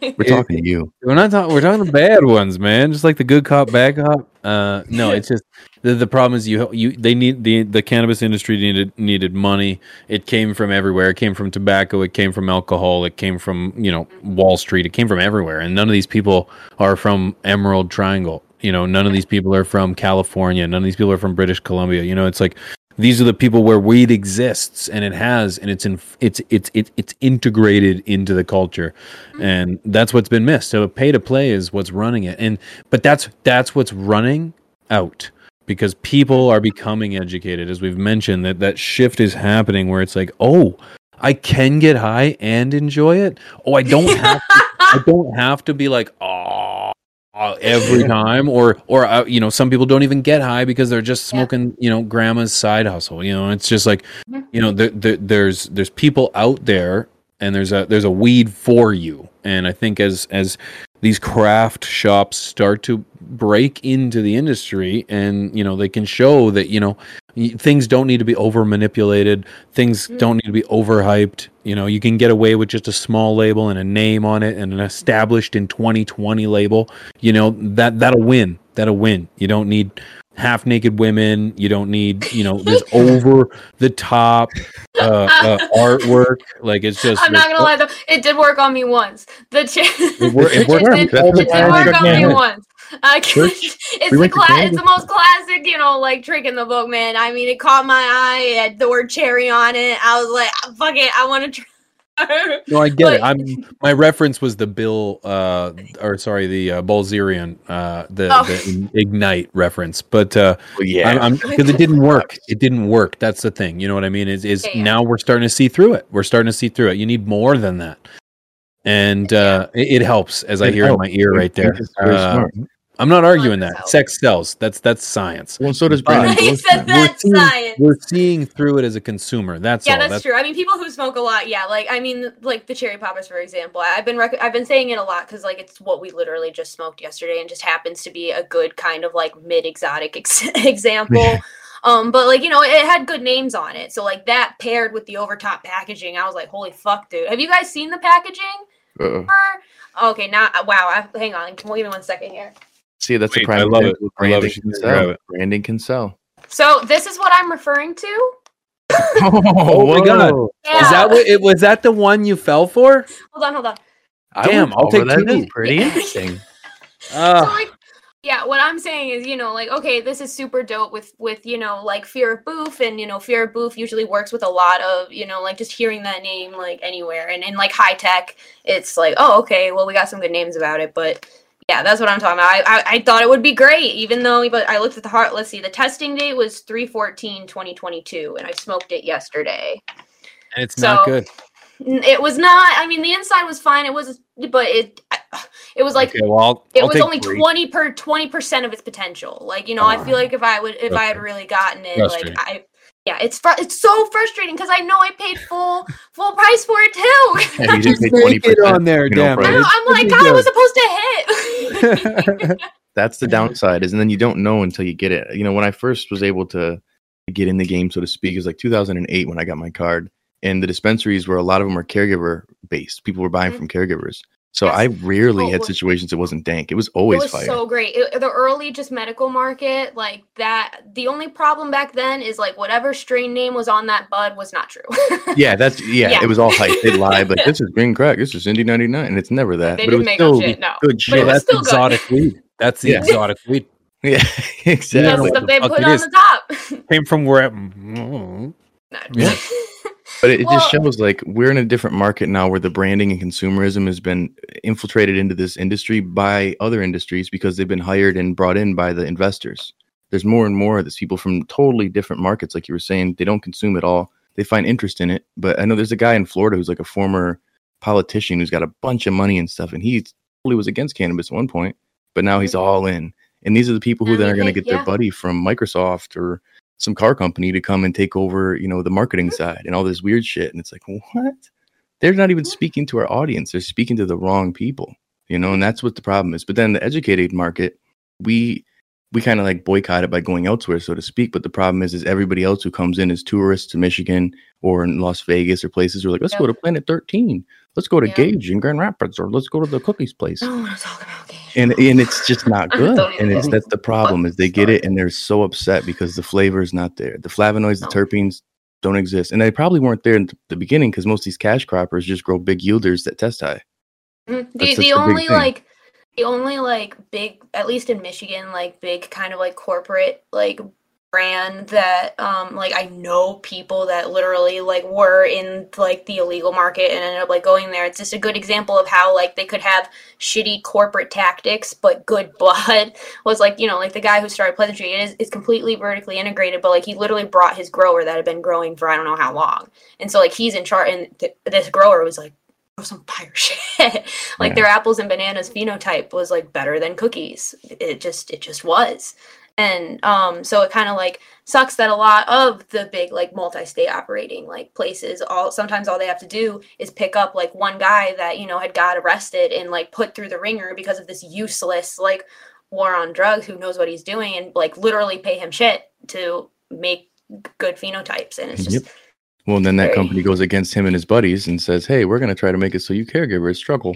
We're It- talking to you. We're not talking. We're talking the bad ones, man. Just like the good cop, bad cop. Uh, no, it's just the, the problem is you you they need the the cannabis industry needed needed money. It came from everywhere. It came from tobacco. It came from alcohol. It came from you know Wall Street. It came from everywhere. And none of these people are from Emerald Triangle. You know, none of these people are from California. None of these people are from British Columbia. You know, it's like these are the people where weed exists and it has and it's in it's it's it's, it's integrated into the culture. Mm-hmm. And that's what's been missed. So pay to play is what's running it. And but that's that's what's running out because people are becoming educated. As we've mentioned that that shift is happening where it's like oh i can get high and enjoy it. Oh i don't <laughs> have to, i don't have to be like oh every time or or uh, you know some people don't even get high because they're just Yeah. smoking you know grandma's side hustle you know it's just like you know there, there, there's there's people out there and there's a there's a weed for you. And i think as as these craft shops start to break into the industry and you know they can show that you know things don't need to be over manipulated things Mm. don't need to be overhyped. You know you can get away with just a small label and a name on it and an established in 2020 label. You know that that'll win. That'll win. You don't need half naked women. You don't need you know this <laughs> over the top uh, uh artwork. Like it's just I'm not gonna lie though, it did work on me once. The ch- it, wor- it worked <laughs> It did, it did work on me once. <laughs> Uh, <laughs> it's We the cla- it's the most classic, you know, like trick in the book, man. I mean, it caught my eye. It had the word cherry on it. I was like, "Ah, fuck it, I want to try. <laughs> No, I get it. I'm my reference was the Bill, uh, or sorry, the uh, Bilzerian, uh, the, Oh. the Ignite reference. But uh, Well, yeah. I'm- I'm because it didn't work. It didn't work. That's the thing. You know what I mean? Is is Yeah, yeah. now we're starting to see through it. We're starting to see through it. You need more than that, and uh, it, it helps as I It hear in my ear right there. Uh, smart. I'm not arguing that. helps. Sex sells. That's that's science. Well, so does But- Brandon. he said Grossman. We're that's seeing, science. we're seeing through it as a consumer. That's yeah, all. that's, true. I mean, people who smoke a lot, yeah. Like, I mean, like the cherry poppers, for example. I- I've been rec- I've been saying it a lot because like it's what we literally just smoked yesterday, and just happens to be a good kind of like mid exotic ex- <laughs> example. Um, but like you know, it had good names on it, so like that paired with the overtop packaging, I was like, holy fuck, dude! Have you guys seen the packaging? Uh-oh. Okay, now wow. I, hang on, can we give me one second here. See, that's Wait, a prime I love it. example of I love Branding it. can sell. it. Branding can sell. So this is what I'm referring to. <laughs> Oh my God. Yeah. Is that what it was? That the one you fell for? hold on, hold on. Damn, I'll take that Pretty interesting. <laughs> so Uh, like yeah what i'm saying is you know like okay this is super dope with with you know like fear of boof and you know fear of boof usually works with a lot of you know like just hearing that name like anywhere and in like high tech it's like oh okay well we got some good names about it but yeah that's what i'm talking about. I i, I thought it would be great even though but i looked at the heart let's see the testing date was 314 2022 and i smoked it yesterday. And it's not good. It was not i mean the inside was fine it was but it <sighs> it was like okay, well, I'll, it I'll was only three. 20 per 20 percent of its potential. Like you know i feel like if i would if i had really gotten it like i yeah it's fr- it's so frustrating because i know i paid full full price for it too. Yeah, you <laughs> didn't Just twenty make it percent on there, damn price. I it. know, i'm like Pretty god it was supposed to hit <laughs> <laughs> That's the downside, is and then you don't know until you get it. You know, when I first was able to get in the game, so to speak, it was like 2008 when I got my card, and the dispensaries were a lot of them are caregiver based. People were buying Mhm. from caregivers, so Yes. I rarely Oh, had situations it wasn't dank. It was it always was fire. so great It- the early just medical market like that the only problem back then is like whatever strain name was on that bud was not true <laughs> yeah, that's yeah, Yeah. It was all hype. They lied like <laughs> this is green crack, this is Indy 99, and it's never that. they but it didn't was make still shit no good But shit. it Yeah, was that's still good. exotic weed. That's the Yeah. exotic weed. <laughs> yeah, that's exactly. the stuff they put on is. the top Came from where? No, Yeah. But it, it just shows like we're in a different market now where the branding and consumerism has been infiltrated into this industry by other industries because they've been hired and brought in by the investors. There's more and more of these people from totally different markets, like you were saying. They don't consume at all. They find interest in it. But I know there's a guy in Florida who's like a former politician who's got a bunch of money and stuff, and he totally was against cannabis at one point, but now he's mm-hmm. all in. And these are the people who Now then are going to get their buddy from Microsoft or some car company to come and take over, you know, the marketing Mm-hmm. side and all this weird shit. And it's like, what? They're not even speaking to our audience. They're speaking to the wrong people, you know, and that's what the problem is. But then the educated market, we we kind of like boycott it by going elsewhere, so to speak. But the problem is, is everybody else who comes in as tourists to Michigan or in Las Vegas or places who are like, let's go to Planet 13, let's go to Yep. Gage in Grand Rapids, or let's go to the cookies place I don't want to talk about games. and and it's just not <laughs> good and it's that's the problem is they get it and they're so upset because the flavor is not there the flavonoids the terpenes don't exist and they probably weren't there in the beginning because most of these cash croppers just grow big yielders that test high. Mm, that's The the only like the only like big at least in Michigan like big kind of like corporate like brand that um like I know people that literally like were in like the illegal market and ended up like going there. It's just a good example of how like they could have shitty corporate tactics but good <laughs> blood was like you know like the guy who started Pleasantrees it is it's completely vertically integrated but like he literally brought his grower that had been growing for I don't know how long and so like he's in charge and th- this grower was like some fire shit. <laughs> like Yeah. their apples and bananas phenotype was like better than cookies. It just it just was. And um so it kind of like sucks that a lot of the big like multi-state operating like places all sometimes all they have to do is pick up like one guy that you know had got arrested and like put through the wringer because of this useless like war on drugs who knows what he's doing and like literally pay him shit to make good phenotypes and it's just Yep. well and then that Very- company goes against him and his buddies and says hey we're going to try to make it so you caregivers struggle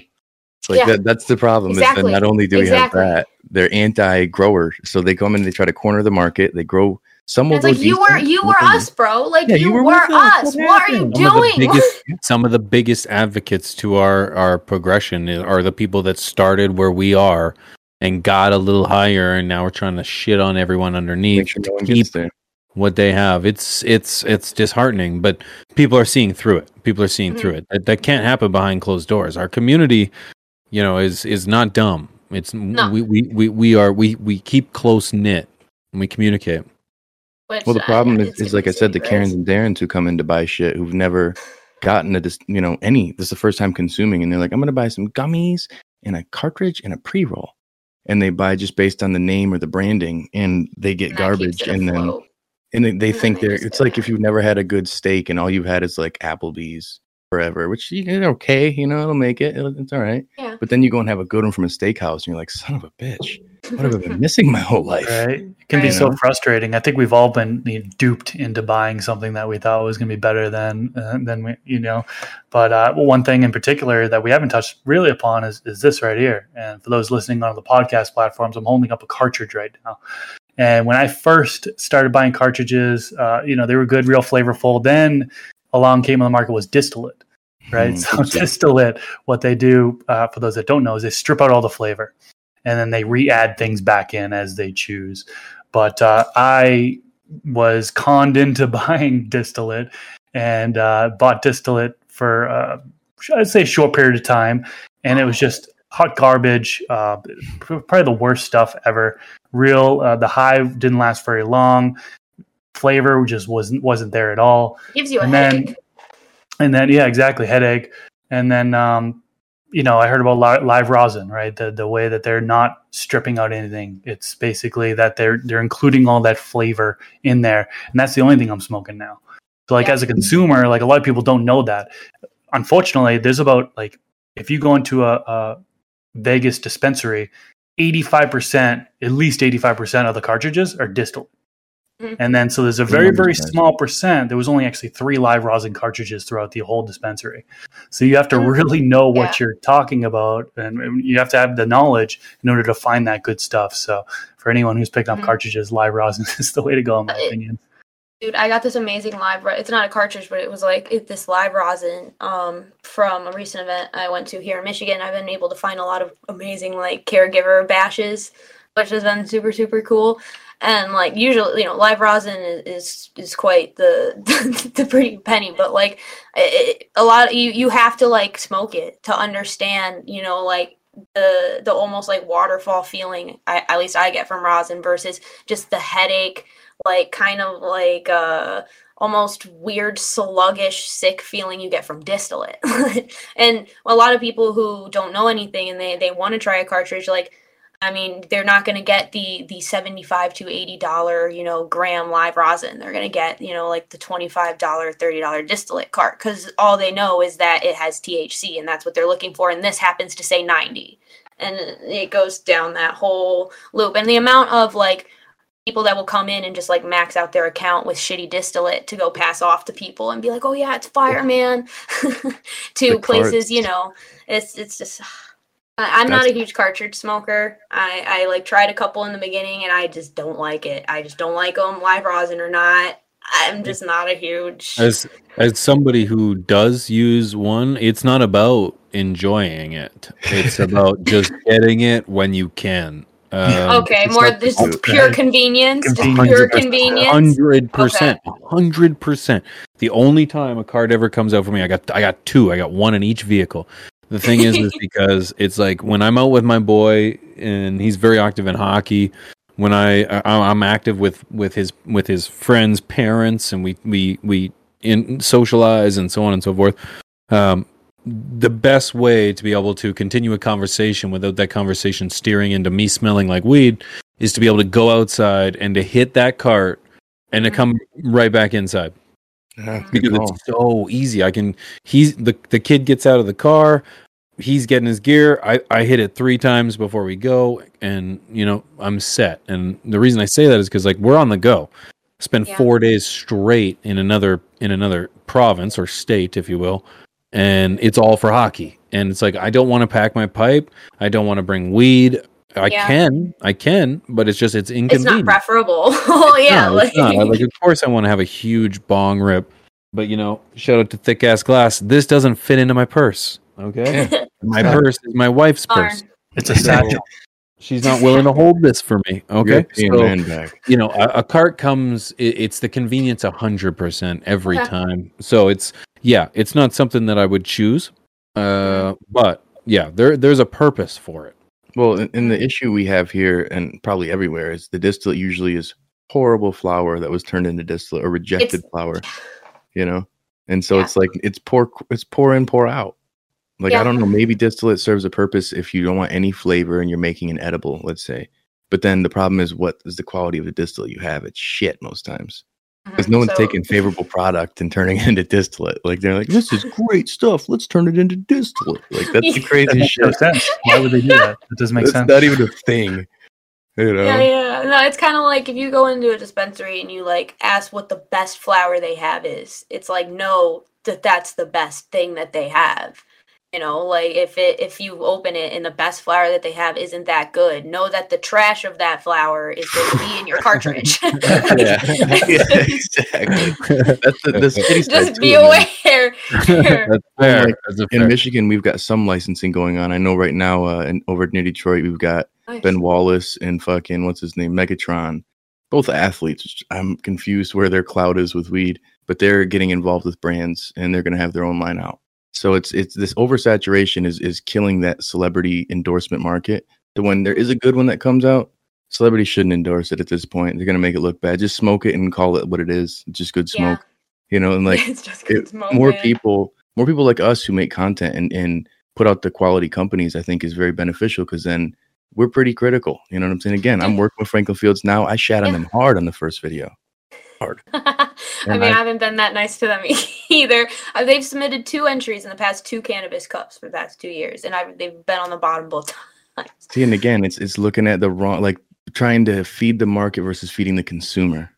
It's like Yeah. that, that's the problem is Exactly. that not only do we Exactly. have that they're anti-grower so they come in they try to corner the market they grow some will it's like you were you were us bro like Yeah, you, you were were, us. us What what are you happened? some of the doing biggest <laughs> some of the biggest advocates to our our progression are the people that started where we are and got a little higher and now we're trying to shit on everyone underneath sure no keep there what they have it's it's it's disheartening but people are seeing through it people are seeing Mhm. through it that, that can't happen behind closed doors our community you know is is not dumb it's No. we, we we we are we we keep close knit and we communicate Which, Well, the problem it's is, is like I said, the Karens and Darrens who come in to buy shit who've never gotten a, dis- you know, any. This is the first time consuming, and they're like, I'm going to buy some gummies and a cartridge and a pre roll, and they buy just based on the name or the branding, and they get And garbage, it and then and they, they think they they're. It's like if you've never had a good steak and all you've had is like Applebee's forever, which you know, okay, you know, it'll make it, it'll, it's all right. Yeah. But then you go and have a good one from a steakhouse, and you're like, son of a bitch, what have I been missing my whole life? Right? It can be so frustrating. I think we've all been you know, duped into buying something that we thought was going to be better than uh, than we, you know. But uh, one thing in particular that we haven't touched really upon is, is this right here. And for those listening on the podcast platforms, I'm holding up a cartridge right now. And when I first started buying cartridges, uh, you know, they were good, real flavorful. Then along came on the market was distillate, right? Mm, so <laughs> distillate, what they do, uh, for those that don't know, is they strip out all the flavor and then they re-add things back in as they choose. But uh, I was conned into <laughs> buying distillate and uh, bought distillate for uh, I'd say a short period of time, and it was just hot garbage. Uh, probably the worst stuff ever. Real, uh, the high didn't last very long. Flavor just wasn't wasn't there at all. Gives you a and then- headache. and then yeah exactly headache. And then um you know i heard about li- live rosin right? The the way that they're not stripping out anything. It's basically that they're they're including all that flavor in there. And that's the only thing i'm smoking now. So like Yeah. as a consumer like a lot of people don't know that. Unfortunately there's about like if you go into a, a vegas dispensary 85% at least 85% of the cartridges are distilled Mhm. And then so there's a very very small percent there was only actually three live rosin cartridges throughout the whole dispensary so you have to Mhm. really know what Yeah. you're talking about and and you have to have the knowledge in order to find that good stuff so for anyone who's picking up Mhm. cartridges live rosin <laughs> is the way to go in my Uh, it- opinion Dude, I got this amazing live. ro- It's not a cartridge, but it was like it, this live rosin um, from a recent event I went to here in Michigan. I've been able to find a lot of amazing like caregiver bashes, which has been super super cool. and like usually, you know, live rosin is is, is quite the <laughs> the pretty penny, but like it, a lot you you have to like smoke it to understand, you know, like the the almost like waterfall feeling I, at least I get from rosin versus just the headache, like kind of like uh almost weird sluggish sick feeling you get from distillate <laughs> and a lot of people who don't know anything and they, they want to try a cartridge like i mean they're not going to get the the 75 to 80 dollar you know gram live rosin. They're going to get you know like the 25 dollar 30 dollar distillate cart because all they know is that it has thc and that's what they're looking for and this happens to say 90 and it goes down that whole loop. And the amount of like people that will come in and just like max out their account with shitty distillate to go pass off to people and be like, "Oh yeah, it's fireman," <laughs> to The places. You know, it's it's just. I'm not a huge cartridge smoker. I, I like tried a couple in the beginning and I just don't like it. I just don't like them, live rosin or not. I'm just not a huge. As as somebody who does use one, it's not about enjoying it. It's <laughs> about just getting it when you can. Um, okay, more this pure convenience, just Convenience. pure convenience. Hundred percent, hundred percent. The only time a card ever comes out for me, I got I got two. I got one in each vehicle. The thing is, is <laughs> because it's like when I'm out with my boy and he's very active in hockey. When I, I I'm active with with his with his friends' parents, and we we we in socialize and so on and so forth. Um, the best way to be able to continue a conversation without that conversation steering into me smelling like weed is to be able to go outside and to hit that cart and to come right back inside Yeah, because it's so easy. I can he's the the kid gets out of the car, he's getting his gear. I I hit it 3 times before we go and you know, I'm set. And the reason I say that is cuz like we're on the go. Spend Yeah. 4 days straight in another in another province or state if you will. And it's all for hockey. And it's like I don't want to pack my pipe. I don't want to bring weed. I Yeah. can, I can, but it's just it's inconvenient. It's not preferable. <laughs> oh yeah, No, it's not. I- like, of course, I want to have a huge bong rip, but you know, shout out to thick ass glass. This doesn't fit into my purse. Okay, <laughs> my not. purse is my wife's Darn. purse. It's a satchel. She's not willing to hold this for me. Okay, so you know, a, a cart comes. It, it's the convenience a hundred percent every Okay. time. So it's yeah, it's not something that I would choose. Uh, but yeah, there there's a purpose for it. Well, and, the mm-hmm. issue we have here, and probably everywhere, is the distillate usually is horrible flower that was turned into distillate or rejected flower. You know, and so Yeah. it's like it's pour it's pour in, pour out. Like I don't know, maybe distillate serves a purpose if you don't want any flavor and you're making an edible, let's say. But then the problem is, what is the quality of the distillate you have? It's shit most times because mm-hmm. no one's So- taking favorable product and turning <laughs> it into distillate. Like they're like, this is great stuff. Let's turn it into distillate. Like that's the <laughs> That crazy makes no shit. sense. Why would they do that? It doesn't make That's sense. not even a thing. You know? Yeah, yeah. No, it's kind of like if you go into a dispensary and you like ask what the best flower they have is. It's like no, that that's the best thing that they have. You know, like if it if you open it and the best flower that they have isn't that good, know that the trash of that flower is going to be in your cartridge. <laughs> yeah, <laughs> yeah, exactly. That's the, the city Just too, be man. aware. That's <laughs> fair. like, That's In fair. Michigan, we've got some licensing going on. I know right now, uh, in, over near Detroit, we've got Ben Wallace and fucking what's his name, Megatron. Both athletes. I'm confused where their cloud is with weed, but they're getting involved with brands and they're going to have their own line out. So it's it's this oversaturation is is killing that celebrity endorsement market. The when there is a good one that comes out, celebrities shouldn't endorse it at this point. They're going to make it look bad. Just smoke it and call it what it is. Just good Yeah. smoke. You know, and like <laughs> it's just good it- smoke, more man. people more people like us who make content and, and put out the quality companies i think is very beneficial because then we're pretty critical you know what i'm saying again i'm working with franklin fields now i shat on Yeah. them hard on the first video <laughs> I mean, I- I haven't been that nice to them <laughs> either. Uh, they've submitted two entries in the past two cannabis cups for the past two years, and I've, they've been on the bottom both <laughs> times. see and again it's it's looking at the wrong like trying to feed the market versus feeding the consumer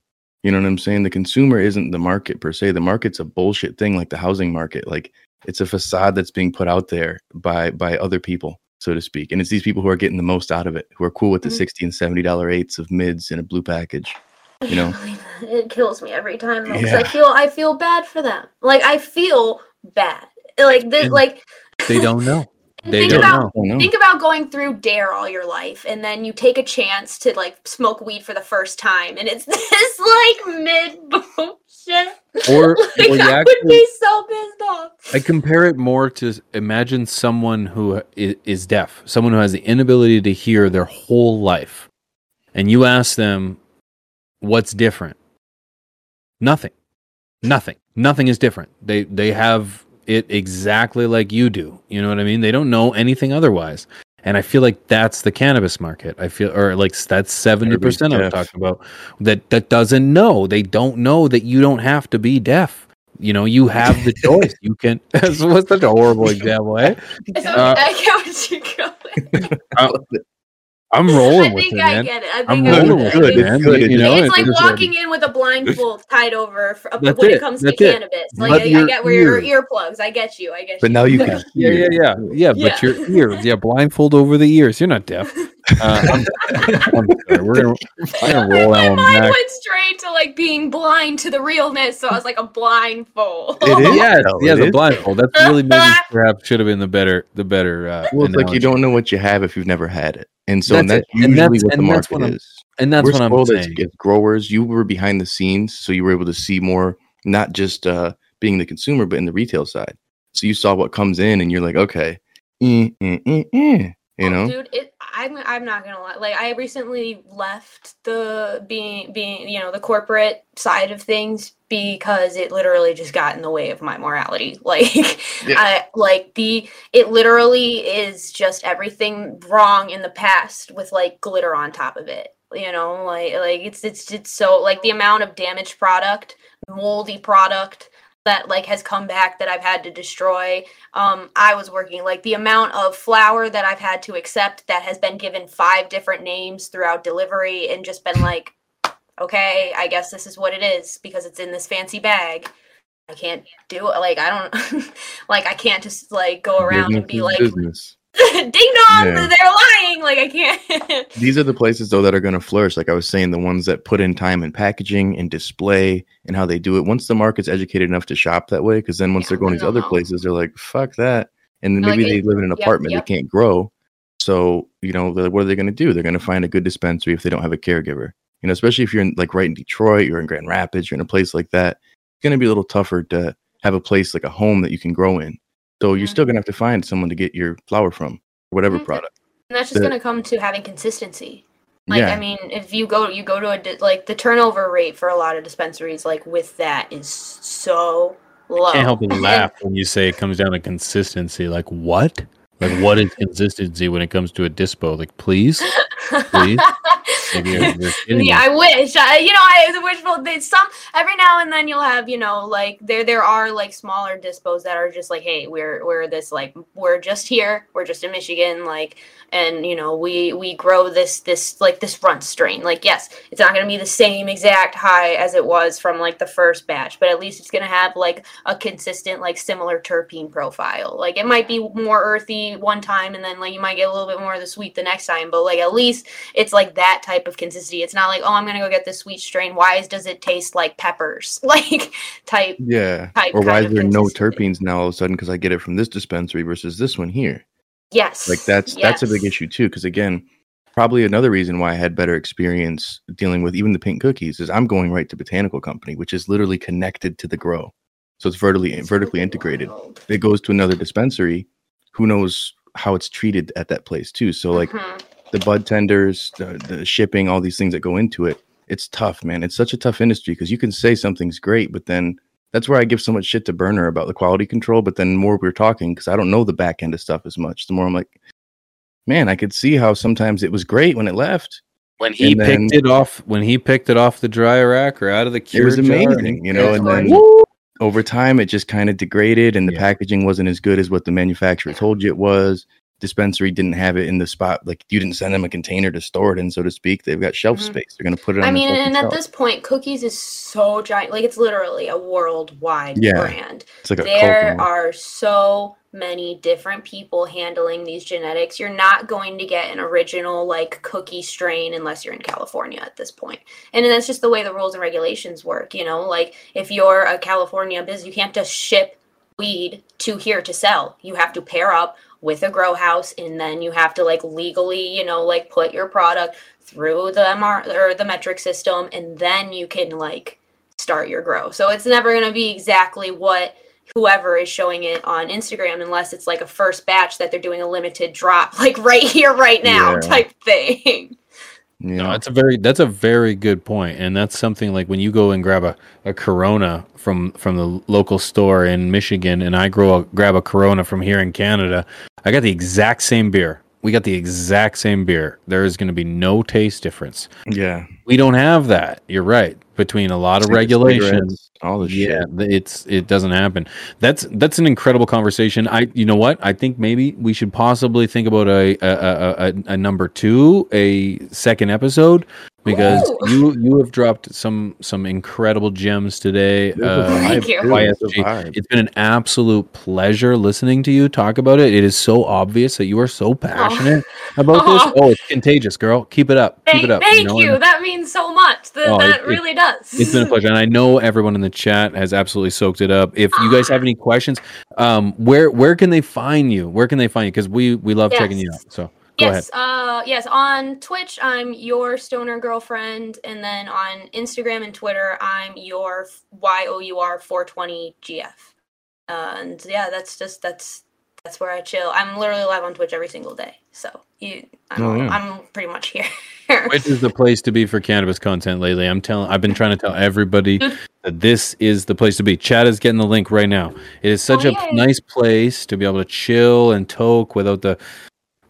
you know what i'm saying the consumer isn't the market per se the market's a bullshit thing like the housing market like it's a facade that's being put out there by by other people so to speak and it's these people who are getting the most out of it who are cool with the Mhm. 60 and 70 dollar eights of mids in a blue package You know? <laughs> <laughs> it kills me every time though, 'cause Yeah. I feel I feel bad for them. Like I feel bad. Like they Yeah. like They don't know. <laughs> They think don't about know. I don't know. think about going through dare all your life and then you take a chance to like smoke weed for the first time and it's <laughs> this like mid bullshit Or, like or i actually, would be so pissed off I compare it more to imagine someone who is deaf, someone who has the inability to hear their whole life, and you ask them, "What's different?" Nothing. Nothing. Nothing is different. They they have it exactly like you do. You know what I mean? They don't know anything otherwise. And I feel like that's the cannabis market. I feel, or like that's seventy percent I'm deaf. talking about. That that doesn't know. They don't know that you don't have to be deaf. You know, you have the <laughs> choice. You can. <laughs> That's what's such a horrible example, eh? <laughs> It's Uh, i get what you're going I'm <laughs> rolling with think it, i man. get it i I'm I rolling get with it. it, man. good. You know, it's like it's- walking in with a blindfold <laughs> tied over for, when it, it comes to it. cannabis. Like But I, I get where your earplugs. I get you. I get you. But you. now you can. Yeah, yeah, yeah, yeah. Yeah. But your ears, yeah, blindfold over the ears. You're not deaf. <laughs> Uh, I'm, I'm sorry. We're gonna, I'm gonna <laughs> roll My that one mind back. went straight to like being blind to the realness, so I was like a blindfold. It is. Yeah, No, yeah, it the is. blindfold. That's really maybe <laughs> perhaps should have been the better, the better. Uh, Well, it's like you don't know what you have if you've never had it, and so That's and that's it. And usually that's- what the and that's market what I'm- is. and that's we're what I'm spoiled as, saying. as growers. You were behind the scenes, so you were able to see more, not just uh, being the consumer, but in the retail side. So you saw what comes in, and you're like, okay, eh, eh, eh, eh, you Oh, know, dude, it, I'm I'm not gonna lie. Like I recently left the being being you know the corporate side of things because it literally just got in the way of my morality. <laughs> Like I like the it literally is just everything wrong in the past with like glitter on top of it. You know, like like it's it's it's so like the amount of damaged product, moldy product that like has come back that I've had to destroy. Um i was working like the amount of flower that i've had to accept that has been given five different names throughout delivery and just been like okay i guess this is what it is because it's in this fancy bag. I can't do it. Like i don't <laughs> like i can't just like go around and be like business. <laughs> ding dong Yeah. they're lying like i can't <laughs> These are the places though that are going to flourish. Like I was saying, the ones that put in time in packaging and display and how they do it. Once the market's educated enough to shop that way, because then once Yeah, they're going to these other no. places, they're like, "Fuck that," and then maybe like, they live in an yep, apartment yep. they can't grow. So you know, what are they going to do? They're going to find a good dispensary if they don't have a caregiver. You know, especially if you're in like right in Detroit, you're in Grand Rapids, you're in a place like that. It's going to be a little tougher to have a place like a home that you can grow in. So you're still going to have to find someone to get your flower from, whatever Mhm. product. and that's just The- going to come to having consistency Like yeah, I mean, if you go you go to a di- like the turnover rate for a lot of dispensaries like with that is so low. Can't help but <laughs> laugh when you say it comes down to consistency. Like what? Like what is consistency when it comes to a dispo? Like please, please. <laughs> Like, you're- you're <laughs> yeah, I wish. I, you know, I the wishful. They, some every now and then you'll have, you know, like there there are like smaller dispos that are just like, hey, we're we're this like we're just here, we're just in Michigan, like, and you know, we we grow this this like this front strain. Like, yes, it's not going to be the same exact high as it was from like the first batch, but at least it's going to have like a consistent like similar terpene profile. Like, it might be more earthy one time, and then like you might get a little bit more of the sweet the next time, but like at least it's like that type of consistency. It's not like, oh, I'm gonna go get this sweet strain. Why is, does it taste like peppers? <laughs> Like type. yeah. type Or why is there no terpenes now all of a sudden? Because I get it from this dispensary versus this one here. Yes. Like that's that's a big issue too. Because again, probably another reason why I had better experience dealing with even the pink cookies is I'm going right to Botanical Company, which is literally connected to the grow, so it's vertically It's vertically integrated. wild. It goes to another dispensary. Who knows how it's treated at that place too? So like Mhm. the bud tenders, the, the shipping, all these things that go into it. It's tough, man. It's such a tough industry because you can say something's great, but then that's where I give so much shit to Burner about the quality control. But then more we're talking because I don't know the back end of stuff as much. The more I'm like, man, I could see how sometimes it was great when it left. when he then- picked it off, when he picked it off the dry rack or out of the cure, It was amazing, you know. And then gorgeous. over time, it just kind of degraded, and the Yeah. packaging wasn't as good as what the manufacturer told you it was. Dispensary didn't have it in the spot, like you didn't send them a container to store it in, so to speak. They've got shelf Mhm. space. They're going to put it on. I mean, and at this point, cookies is so giant. Like it's literally a worldwide Yeah. brand. it's like there are so many different people handling these genetics. You're not going to get an original like cookie strain unless you're in California at this point. And that's just the way the rules and regulations work, you know? Like if you're a California business, you can't just ship weed to here to sell. You have to pair up with a grow house and then you have to like legally you know like put your product through the MR or the Metrc system and then you can like start your grow so it's never going to be exactly what whoever is showing it on Instagram unless it's like a first batch that they're doing a limited drop <laughs> like right here right now Yeah. type thing You No, that's a very that's a very good point, and that's something like when you go and grab a, a Corona from from the local store in Michigan, and I grow a, grab a Corona from here in Canada. I got the exact same beer. We got the exact same beer. There is going to be no taste difference. yeah. We don't have that. You're right. Between a lot of regulations, all the yeah, shit. th- it's it doesn't happen. That's that's an incredible conversation. I you know what? I think maybe we should possibly think about a a, a, a, a number two, a second episode, because Ooh. you you have dropped some some incredible gems today. It was a Uh, vibe, Thank you. dude. It was a YSG. vibe. It's been an absolute pleasure listening to you talk about it. It is so obvious that you are so passionate about this. Oh, it's contagious, girl. Keep it up. Keep it up. thank know, you, and- that means so much that, Oh, that it- really does it's been a pleasure, and I know everyone in the chat has absolutely soaked it up. If you guys have any questions, um, where where can they find you? Where can they find you? Because we we love checking you out. So go ahead. yes, uh, yes. On Twitch, I'm your stoner girlfriend, and then on Instagram and Twitter, I'm your y o u r 420 gf. Uh, and yeah, that's just that's that's where I chill. I'm literally live on Twitch every single day, so you, I'm, Oh, yeah. I'm pretty much here. Which is the place to be for cannabis content lately? I'm telling. I've been trying to tell everybody that this is the place to be. Chad is getting the link right now. It is such Oh, a yay. nice place to be able to chill and toke without the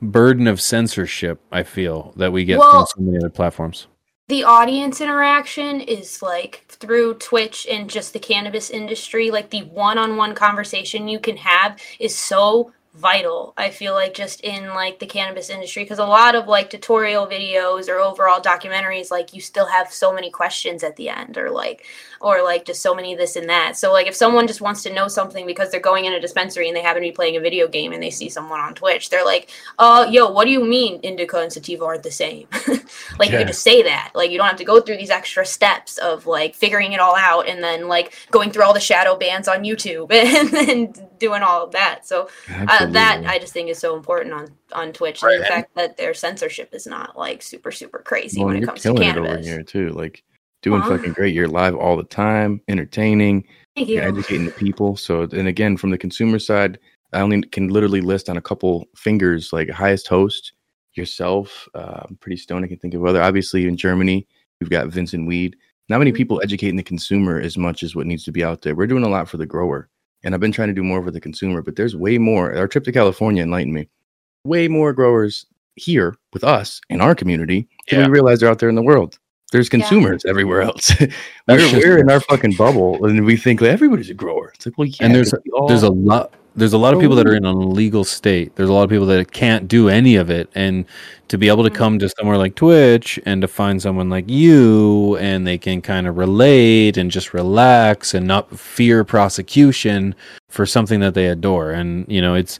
burden of censorship. I feel that we get Well- from so many other platforms. The audience interaction is like through Twitch and just the cannabis industry, like the one on one conversation you can have is so vital. I feel like just in like the cannabis industry because a lot of like tutorial videos or overall documentaries like you still have so many questions at the end or like or like just so many this and that. So like if someone just wants to know something because they're going in a dispensary and they happen to be playing a video game and they see someone on Twitch, they're like, "Uh, yo, what do you mean indica and sativa aren't the same?" <laughs> like you Yeah. could just say that. Like you don't have to go through these extra steps of like figuring it all out and then like going through all the shadow bans on YouTube <laughs> and then doing all of that. So uh, that I just think is so important on on Twitch. Right, And the fact that their censorship is not like super super crazy Well, when it you're comes to killing it over cannabis. here too. Like doing Aw. fucking great. You're live all the time, entertaining, Thank you. you're educating the people. So, and again, from the consumer side, I only can literally list on a couple fingers like highest host, yourself. Uh, I'm pretty stoned. I can think of other. Obviously, in Germany, we've got Vincent Weed. Not many Mhm. people educating the consumer as much as what needs to be out there. We're doing a lot for the grower, and I've been trying to do more for the consumer. But there's way more. Our trip to California enlightened me. Way more growers here with us in our community than Yeah. we realize they're out there in the world. There's consumers everywhere else. <laughs> we're, we're in our fucking bubble, and we think like, everybody's a grower. It's like, well, yeah, And there's 'cause we all- there's a lot there's a lot of people that Oh. are in an illegal state. There's a lot of people that can't do any of it, and to be able to Mhm. come to somewhere like Twitch and to find someone like you, and they can kind of relate and just relax and not fear prosecution for something that they adore. And you know, it's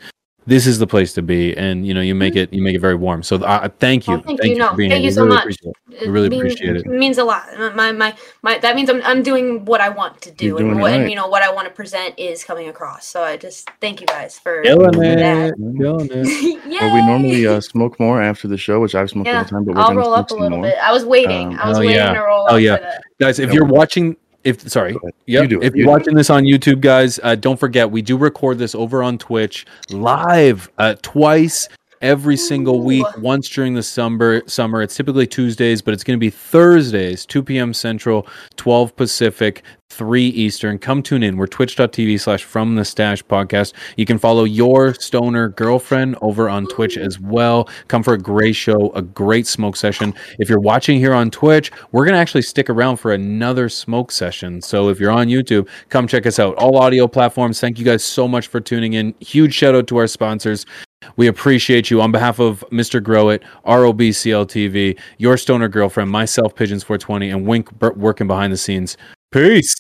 this is the place to be, and you know, you make it you make it very warm. So uh, thank you, Oh, thank you. No, for being thank here. you so really much. appreciate it. It We really mean- appreciate it. means a lot. My my my that means I'm I'm doing what I want to do and doing it what and you know what I want to present is coming across. So I just thank you guys for Killing that. it, killing it. <laughs> yeah. Well, we normally uh, smoke more after the show, which I've smoked all the time, but we're I'll gonna roll smoke up a little more. bit. I was waiting. Um, I was oh, waiting yeah. to roll Oh, up yeah. for that. guys if Yeah, you're watching if sorry. Yep. You. If You you're watching this on YouTube, guys, uh, don't forget we do record this over on Twitch live uh, twice every single week. Once during the summer, summer it's typically Tuesdays, but it's going to be Thursdays, 2 p.m. Central, 12 Pacific, 3 Eastern. Come tune in. We're twitch.tv slash from the stash podcast. You can follow your stoner girlfriend over on Twitch as well. Come for a great show, a great smoke session. If you're watching here on Twitch, we're going to actually stick around for another smoke session. So if you're on YouTube, come check us out. All audio platforms. Thank you guys so much for tuning in. Huge shout out to our sponsors. We appreciate you on behalf of Mr. Growit, ROBCLTV, your stoner girlfriend, myself, Pigeons420, and Wink working behind the scenes. Peace.